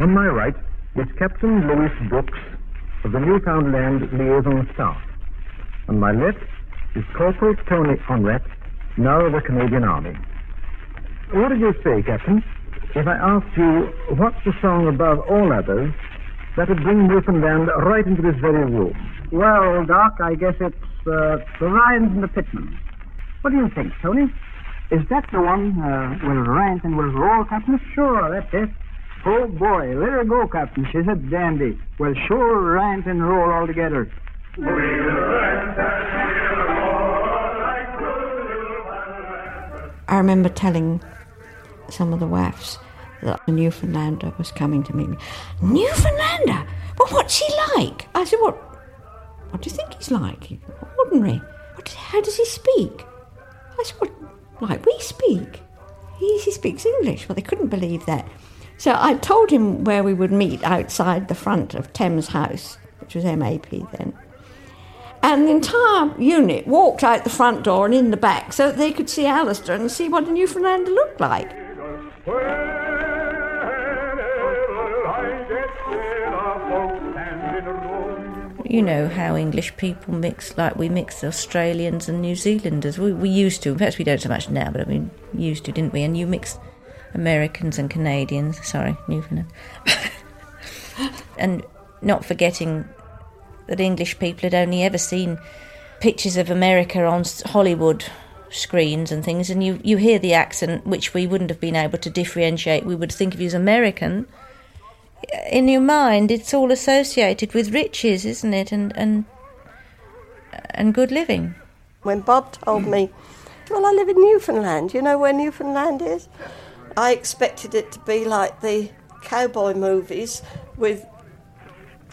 On my right is Captain Lewis Brooks of the Newfoundland Liaison Staff. On my left is Corporal Tony Onratt, now of the Canadian Army. What did you say, Captain? If I asked you what's the song above all others that would bring Newfoundland right into this very room? Well, Doc, I guess it's uh, the Ryans and the Pittmans. What do you think, Tony? Is that the one, uh, will rant and will Roll, Captain? Sure, that's it. Oh, boy, let her go, Captain. She's a dandy. Well, sure rant and Roll all together. I remember telling some of the waifs that a Newfoundlander was coming to meet me. Newfoundlander? Well, what's he like? I said, what? What do you think he's like? Ordinary. What, how does he speak? I said, what? Like we speak? He, he speaks English. Well, they couldn't believe that. So I told him where we would meet outside the front of Thames House, which was MAP then. And the entire unit walked out the front door and in the back so that they could see Alistair and see what a Newfoundlander looked like. You know how English people mix, like we mix Australians and New Zealanders. We, we used to. Perhaps we don't so much now, but I mean, used to, didn't we? And you mix Americans and Canadians. Sorry, Newfoundland. and not forgetting that English people had only ever seen pictures of America on Hollywood screens and things, and you, you hear the accent, which we wouldn't have been able to differentiate. We would think of you as American. In your mind, it's all associated with riches, isn't it? And and and good living. When Bob told me, "Well, I live in Newfoundland. You know where Newfoundland is?" I expected it to be like the cowboy movies with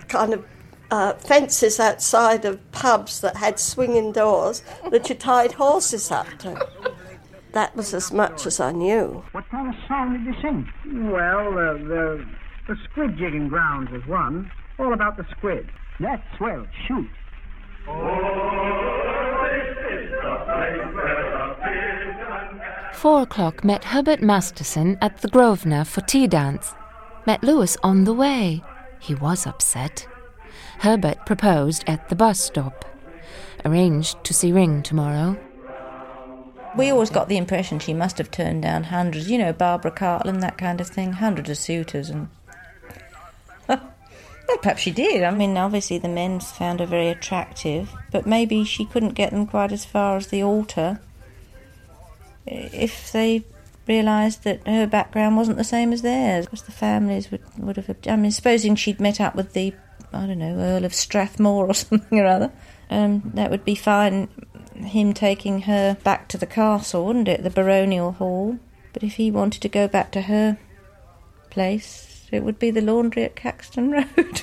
kind of uh, fences outside of pubs that had swinging doors that you tied horses up to. That was as much as I knew. What kind of song did you sing? Well, uh, the, the squid jigging grounds is one. All about the squid. That's swell. Shoot. Four o'clock met Herbert Masterson at the Grosvenor for tea dance. Met Lewis on the way. He was upset. Herbert proposed at the bus stop. Arranged to see Ring tomorrow. We always got the impression she must have turned down hundreds, you know, Barbara Cartland, that kind of thing, hundreds of suitors, and. Well, perhaps she did. I mean, obviously the men found her very attractive, but maybe she couldn't get them quite as far as the altar if they realised that her background wasn't the same as theirs, because the families would, would have. I mean, supposing she'd met up with the, I don't know, Earl of Strathmore or something or other, um, that would be fine, him taking her back to the castle, wouldn't it, the baronial hall? But if he wanted to go back to her place, it would be the laundry at Caxton Road.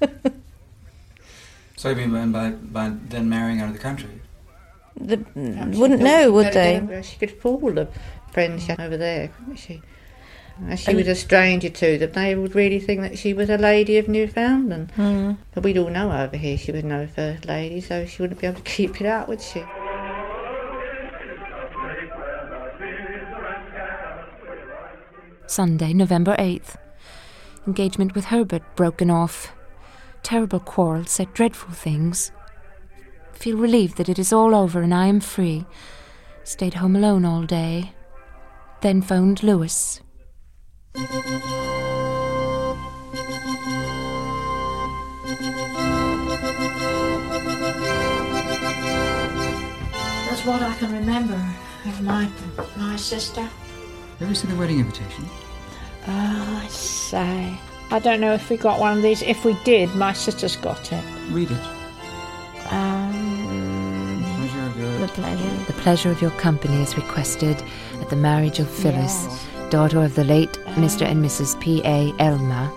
so you mean by, by then marrying out of the country? The, wouldn't know, would they? She could fool the friends over there, couldn't she? As she was a stranger to them, they would really think that she was a lady of Newfoundland. Mm. But we'd all know over here she was no first lady, so she wouldn't be able to keep it up, would she? Sunday, November 8th. Engagement with Herbert broken off. Terrible quarrel, said dreadful things. Feel relieved that it is all over and I am free. Stayed home alone all day. Then phoned Lewis. That's what I can remember of my my sister. Have you seen the wedding invitation? Oh, I say. I don't know if we got one of these. If we did, my sister's got it. Read it. Um, Pleasure of your... the pleasure. The pleasure of your company is requested at the marriage of Phyllis, daughter of the late Mr. and Mrs. P. A. Elmer,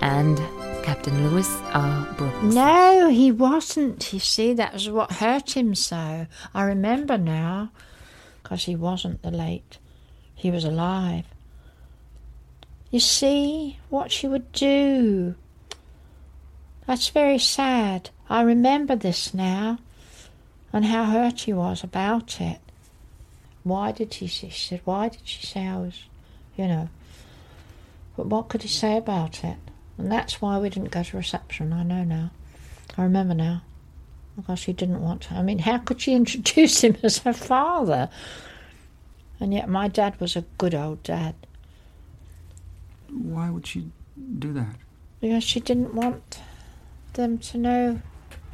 and Captain Lewis R. Brooks. No, he wasn't. You see, that was what hurt him so. I remember now, because he wasn't the late. He was alive. You see what she would do. That's very sad. I remember this now, and how hurt he was about it. Why did he? She said, "Why did she say I was?" You know. But what could he say about it? And that's why we didn't go to reception. I know now. I remember now. Because she didn't want to. I mean, how could she introduce him as her father? And yet my dad was a good old dad. Why would she do that? Because she didn't want them to know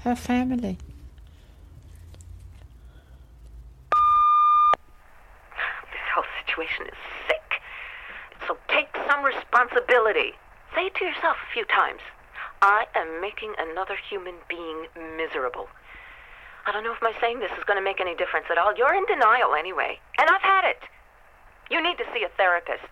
her family. This whole situation is sick. So take some responsibility. Say it to yourself a few times. I am making another human being miserable. I don't know if my saying this is going to make any difference at all. You're in denial anyway, and I've had it. You need to see a therapist.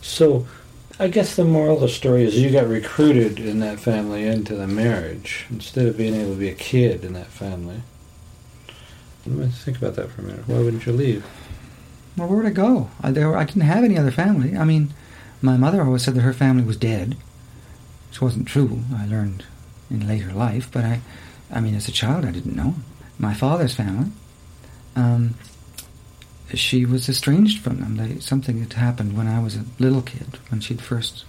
So, I guess the moral of the story is you got recruited in that family into the marriage instead of being able to be a kid in that family. Let me think about that for a minute. Why wouldn't you leave? Well, where would I go? I, there, I didn't have any other family. I mean, my mother always said that her family was dead, which wasn't true. I learned in later life, but I, I mean, as a child, I didn't know. My father's family, um, she was estranged from them. They, something had happened when I was a little kid, when she'd first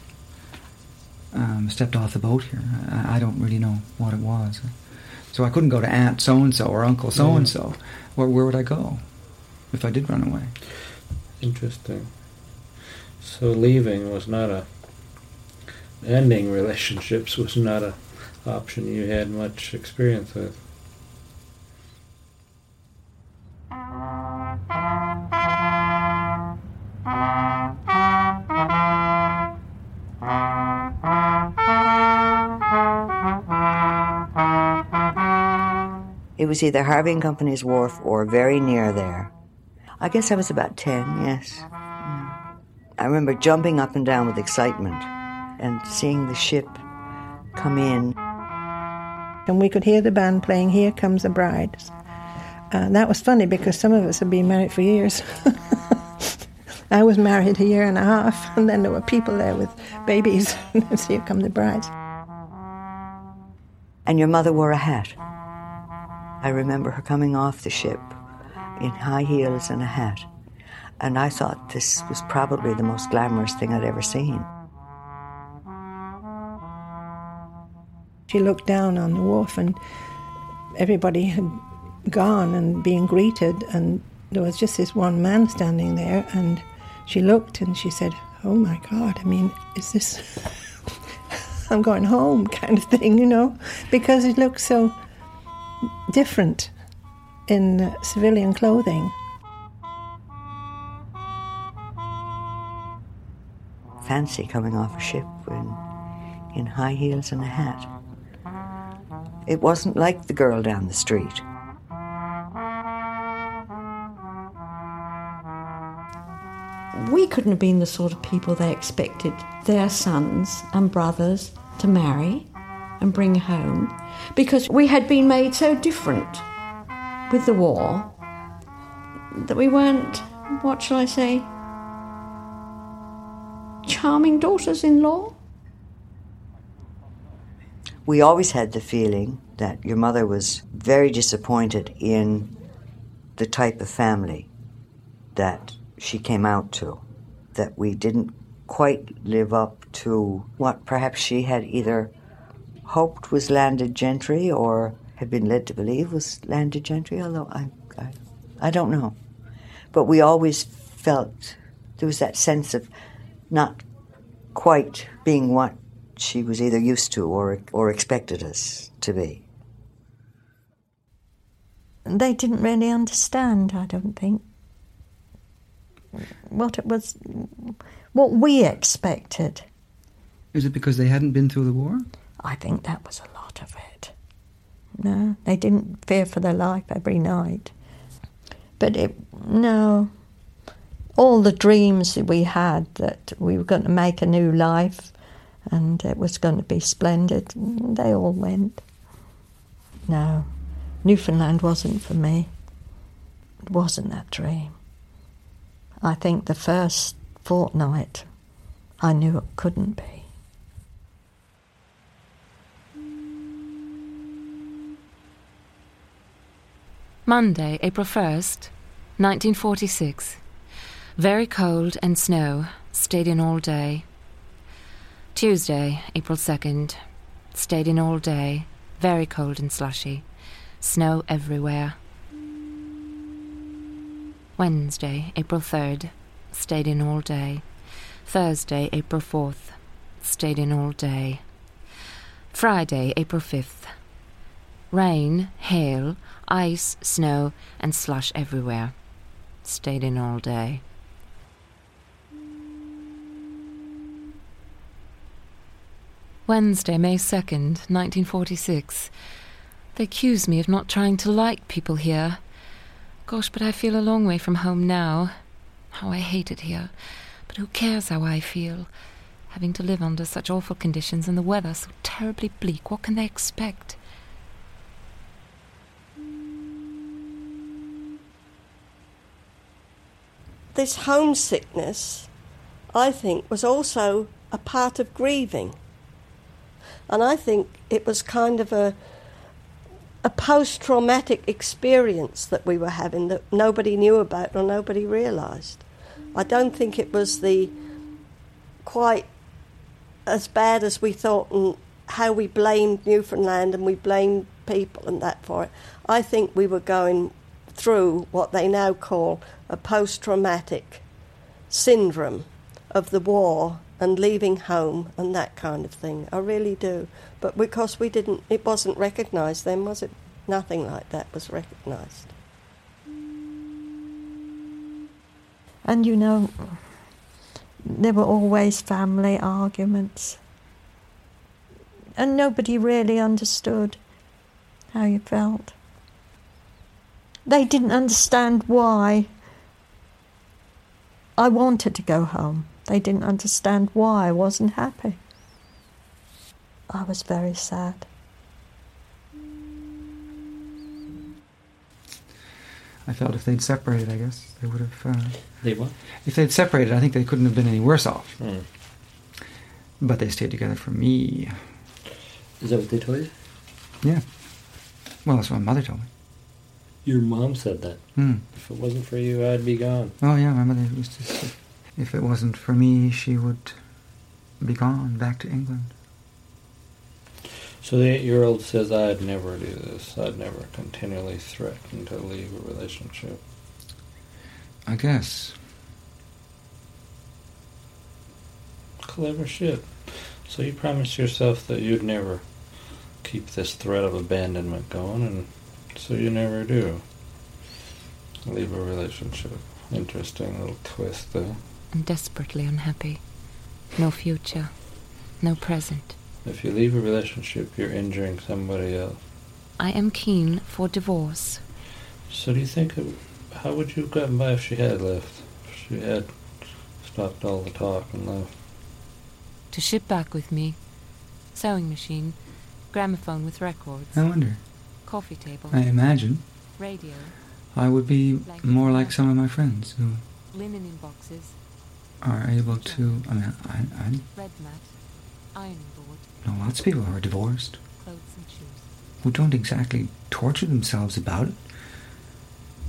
um, stepped off the boat here. I, I don't really know what it was. So I couldn't go to Aunt so and so or Uncle so and so. Where where would I go if I did run away? Interesting. So leaving was not a ending relationships was not a option you had much experience with. It was either Harvey and Company's wharf or very near there. I guess I was about 10, yes. I remember jumping up and down with excitement and seeing the ship come in. And we could hear the band playing Here Comes the Bride. Uh, that was funny because some of us had been married for years. I was married a year and a half, and then there were people there with babies. and Here Come the Brides. And your mother wore a hat. I remember her coming off the ship in high heels and a hat. And I thought this was probably the most glamorous thing I'd ever seen. She looked down on the wharf, and everybody had gone and being greeted, and there was just this one man standing there. And she looked and she said, "Oh my God! I mean, is this? I'm going home, kind of thing, you know, because it looked so different in uh, civilian clothing." Fancy coming off a ship in, in high heels and a hat. It wasn't like the girl down the street. We couldn't have been the sort of people they expected their sons and brothers to marry and bring home because we had been made so different with the war that we weren't, what shall I say, charming daughters in law. we always had the feeling that your mother was very disappointed in the type of family that she came out to, that we didn't quite live up to what perhaps she had either hoped was landed gentry or had been led to believe was landed gentry, although I, I, I don't know. But we always felt there was that sense of not quite being what she was either used to or, or expected us to be. They didn't really understand, I don't think, what it was, what we expected. Is it because they hadn't been through the war? I think that was a lot of it. No, they didn't fear for their life every night. But it, no, all the dreams that we had that we were going to make a new life and it was going to be splendid, they all went. No, Newfoundland wasn't for me. It wasn't that dream. I think the first fortnight I knew it couldn't be. Monday, April 1st, 1946. Very cold and snow. Stayed in all day. Tuesday, April 2nd. Stayed in all day. Very cold and slushy. Snow everywhere. Wednesday, April 3rd. Stayed in all day. Thursday, April 4th. Stayed in all day. Friday, April 5th. Rain, hail, ice, snow, and slush everywhere. Stayed in all day. Wednesday, May 2nd, 1946. They accuse me of not trying to like people here. Gosh, but I feel a long way from home now. How I hate it here. But who cares how I feel? Having to live under such awful conditions and the weather so terribly bleak, what can they expect? This homesickness, I think, was also a part of grieving. And I think it was kind of a, a post traumatic experience that we were having that nobody knew about or nobody realised. I don't think it was the quite as bad as we thought and how we blamed Newfoundland and we blamed people and that for it. I think we were going through what they now call a post traumatic syndrome of the war and leaving home and that kind of thing. I really do. But because we didn't, it wasn't recognised then, was it? Nothing like that was recognised. And you know, there were always family arguments. And nobody really understood how you felt. They didn't understand why I wanted to go home. They didn't understand why I wasn't happy. I was very sad. I felt if they'd separated, I guess they would have. Uh, they what? If they'd separated, I think they couldn't have been any worse off. Hmm. But they stayed together for me. Is that what they told you? Yeah. Well, that's what my mother told me. Your mom said that. Hmm. If it wasn't for you, I'd be gone. Oh yeah, my mother used to say, if it wasn't for me, she would be gone back to England. So the eight-year-old says, "I'd never do this. I'd never continually threaten to leave a relationship." I guess. Clever shit. So you promised yourself that you'd never keep this threat of abandonment going, and so you never do. Leave a relationship. Interesting little twist there. I'm desperately unhappy. No future. No present. If you leave a relationship, you're injuring somebody else. I am keen for divorce. So do you think, it, how would you have gotten by if she had left? If she had stopped all the talk and left? To ship back with me. Sewing machine. Gramophone with records. I wonder. Coffee table. I imagine. Radio. I would be more like some of my friends who Linen in boxes. are able to. I mean, I, I Red mat. Ironing board. know lots of people who are divorced, clothes and shoes. who don't exactly torture themselves about it.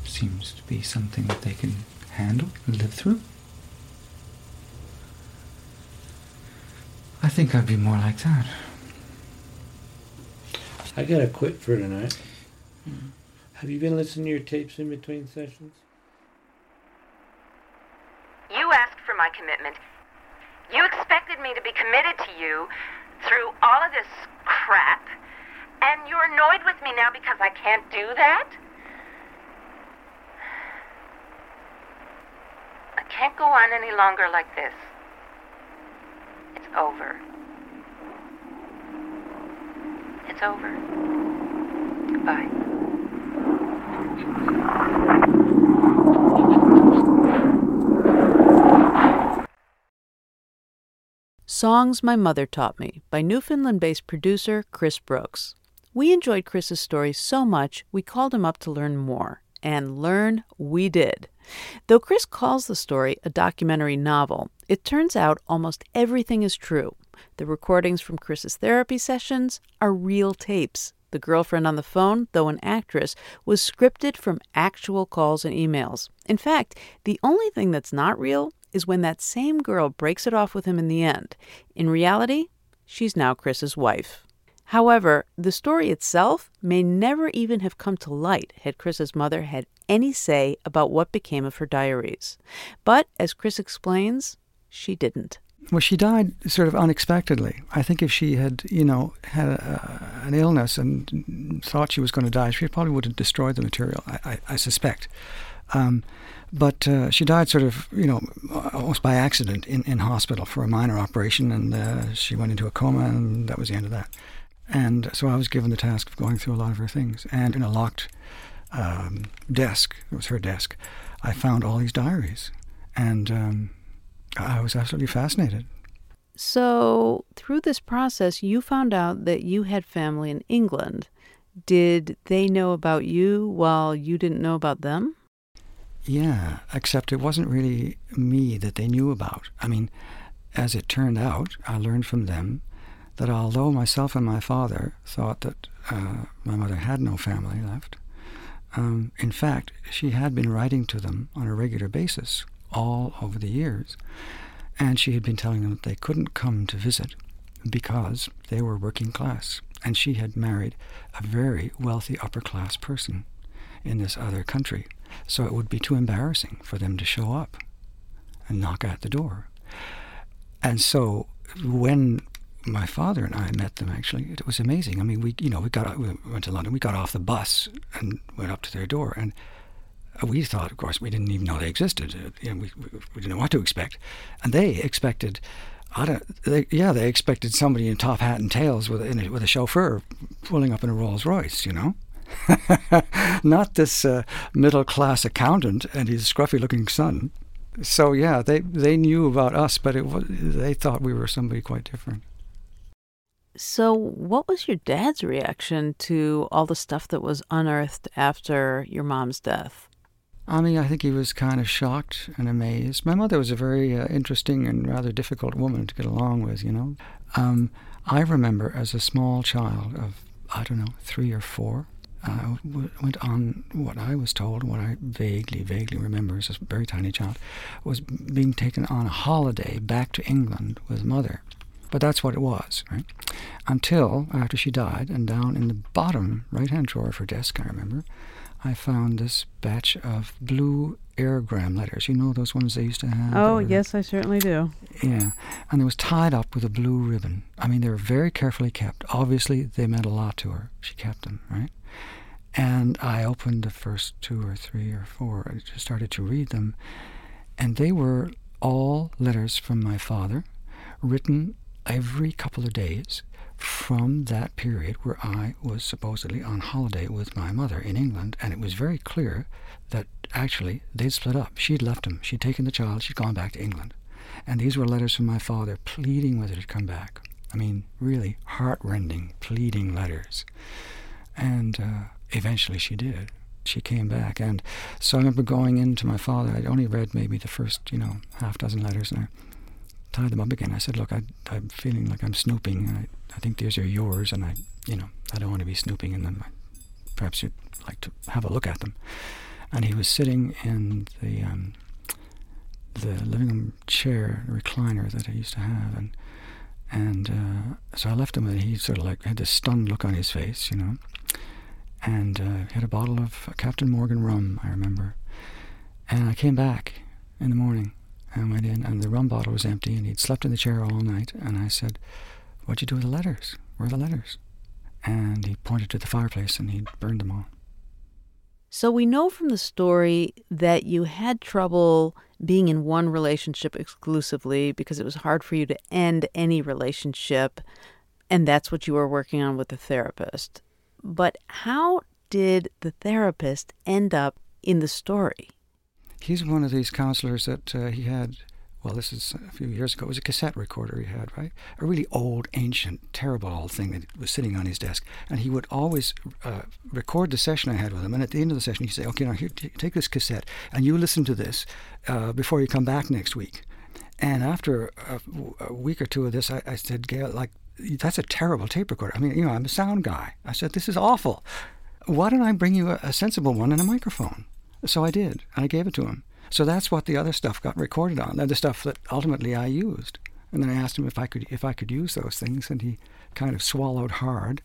Seems to be something that they can handle and live through. I think I'd be more like that. I gotta quit for tonight. Hmm. Have you been listening to your tapes in between sessions? You asked for my commitment. You expected me to be committed to you through all of this crap, and you're annoyed with me now because I can't do that? I can't go on any longer like this. It's over. It's over. Goodbye. Songs My Mother Taught Me by Newfoundland based producer Chris Brooks. We enjoyed Chris's story so much, we called him up to learn more. And learn we did. Though Chris calls the story a documentary novel, it turns out almost everything is true. The recordings from Chris's therapy sessions are real tapes. The girlfriend on the phone, though an actress, was scripted from actual calls and emails. In fact, the only thing that's not real is when that same girl breaks it off with him in the end. In reality, she's now Chris's wife. However, the story itself may never even have come to light had Chris's mother had any say about what became of her diaries. But, as Chris explains, she didn't. Well, she died sort of unexpectedly. I think if she had, you know, had a, an illness and thought she was going to die, she probably would have destroyed the material. I, I, I suspect. Um, but uh, she died sort of, you know, almost by accident in, in hospital for a minor operation, and uh, she went into a coma, and that was the end of that. And so I was given the task of going through a lot of her things. And in a locked um, desk, it was her desk, I found all these diaries. And um, I was absolutely fascinated. So, through this process, you found out that you had family in England. Did they know about you while you didn't know about them? Yeah, except it wasn't really me that they knew about. I mean, as it turned out, I learned from them that although myself and my father thought that uh, my mother had no family left, um, in fact, she had been writing to them on a regular basis all over the years. And she had been telling them that they couldn't come to visit because they were working class. And she had married a very wealthy upper class person in this other country. So it would be too embarrassing for them to show up and knock at the door. And so when my father and I met them actually. It was amazing. I mean, we you know we got we went to London. We got off the bus and went up to their door, and we thought, of course, we didn't even know they existed. Uh, you know, we, we didn't know what to expect, and they expected. I don't. They, yeah, they expected somebody in top hat and tails with a, with a chauffeur pulling up in a Rolls Royce. You know. Not this uh, middle class accountant and his scruffy looking son. So yeah, they they knew about us, but it was, they thought we were somebody quite different. So, what was your dad's reaction to all the stuff that was unearthed after your mom's death? I mean, I think he was kind of shocked and amazed. My mother was a very uh, interesting and rather difficult woman to get along with, you know. Um, I remember as a small child of, I don't know, three or four, I w- went on what I was told, what I vaguely, vaguely remember as a very tiny child, was being taken on a holiday back to England with mother. But that's what it was, right? Until after she died, and down in the bottom right hand drawer of her desk, I remember, I found this batch of blue airgram letters. You know those ones they used to have? Oh, yes, I certainly do. Yeah. And it was tied up with a blue ribbon. I mean, they were very carefully kept. Obviously, they meant a lot to her. She kept them, right? And I opened the first two or three or four. I just started to read them. And they were all letters from my father, written every couple of days from that period where I was supposedly on holiday with my mother in England, and it was very clear that actually they'd split up. She'd left him, she'd taken the child, she'd gone back to England. And these were letters from my father pleading with her to come back. I mean, really heartrending, pleading letters. And uh, eventually she did. She came back. And so I remember going in to my father. I'd only read maybe the first, you know, half dozen letters, and I tied them up again. I said, "Look, I, am feeling like I'm snooping. I, I think these are yours, and I, you know, I don't want to be snooping in them. Perhaps you'd like to have a look at them. And he was sitting in the um, the living room chair recliner that I used to have, and and uh, so I left him, and he sort of like had this stunned look on his face, you know. And uh, he had a bottle of Captain Morgan rum, I remember. And I came back in the morning and went in, and the rum bottle was empty, and he'd slept in the chair all night. And I said, "What'd you do with the letters? Where are the letters?" And he pointed to the fireplace, and he'd burned them all. So we know from the story that you had trouble being in one relationship exclusively because it was hard for you to end any relationship, and that's what you were working on with the therapist. But how did the therapist end up in the story? He's one of these counselors that uh, he had well, this is a few years ago. It was a cassette recorder he had, right? A really old, ancient, terrible old thing that was sitting on his desk. And he would always uh, record the session I had with him. And at the end of the session, he'd say, okay, now here, t- take this cassette and you listen to this uh, before you come back next week. And after a, a week or two of this, I, I said, Gail, like, that's a terrible tape recorder. I mean, you know, I'm a sound guy. I said, this is awful. Why don't I bring you a, a sensible one and a microphone? So I did. I gave it to him. So that's what the other stuff got recorded on. the stuff that ultimately I used. And then I asked him if I could if I could use those things, and he kind of swallowed hard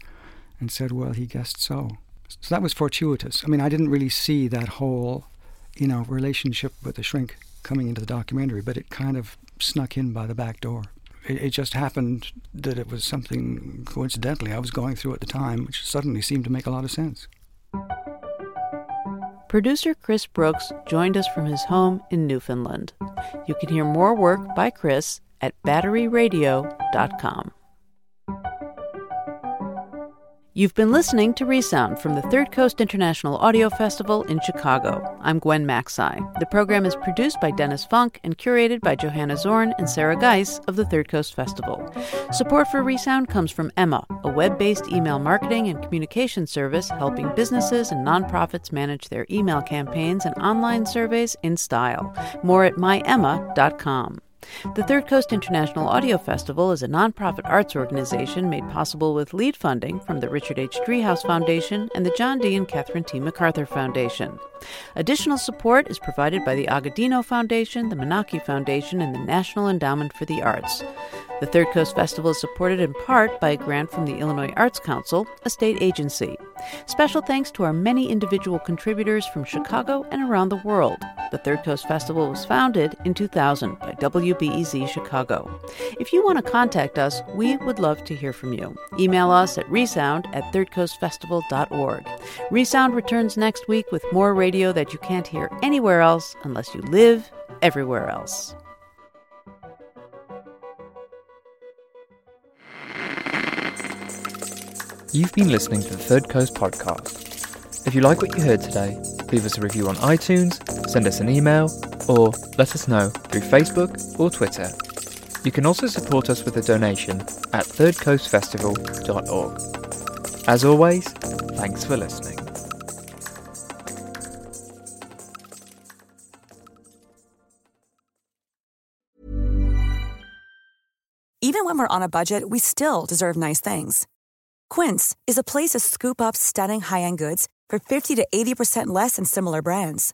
and said, "Well, he guessed so." So that was fortuitous. I mean, I didn't really see that whole, you know, relationship with the shrink coming into the documentary, but it kind of snuck in by the back door. It, it just happened that it was something coincidentally I was going through at the time, which suddenly seemed to make a lot of sense. Producer Chris Brooks joined us from his home in Newfoundland. You can hear more work by Chris at batteryradio.com. You've been listening to Resound from the Third Coast International Audio Festival in Chicago. I'm Gwen Macsai. The program is produced by Dennis Funk and curated by Johanna Zorn and Sarah Geis of the Third Coast Festival. Support for Resound comes from Emma, a web based email marketing and communication service helping businesses and nonprofits manage their email campaigns and online surveys in style. More at myemma.com. The Third Coast International Audio Festival is a nonprofit arts organization made possible with lead funding from the Richard H. Driehaus Foundation and the John D. and Catherine T. MacArthur Foundation. Additional support is provided by the Agudino Foundation, the Menaki Foundation, and the National Endowment for the Arts. The Third Coast Festival is supported in part by a grant from the Illinois Arts Council, a state agency. Special thanks to our many individual contributors from Chicago and around the world. The Third Coast Festival was founded in 2000 by WBEZ Chicago. If you want to contact us, we would love to hear from you. Email us at resound at thirdcoastfestival.org. Resound returns next week with more radio that you can't hear anywhere else unless you live everywhere else. You've been listening to the Third Coast podcast. If you like what you heard today, leave us a review on iTunes, send us an email, or let us know through Facebook or Twitter. You can also support us with a donation at thirdcoastfestival.org. As always, thanks for listening. Even when we're on a budget, we still deserve nice things. Quince is a place to scoop up stunning high end goods for 50 to 80% less than similar brands.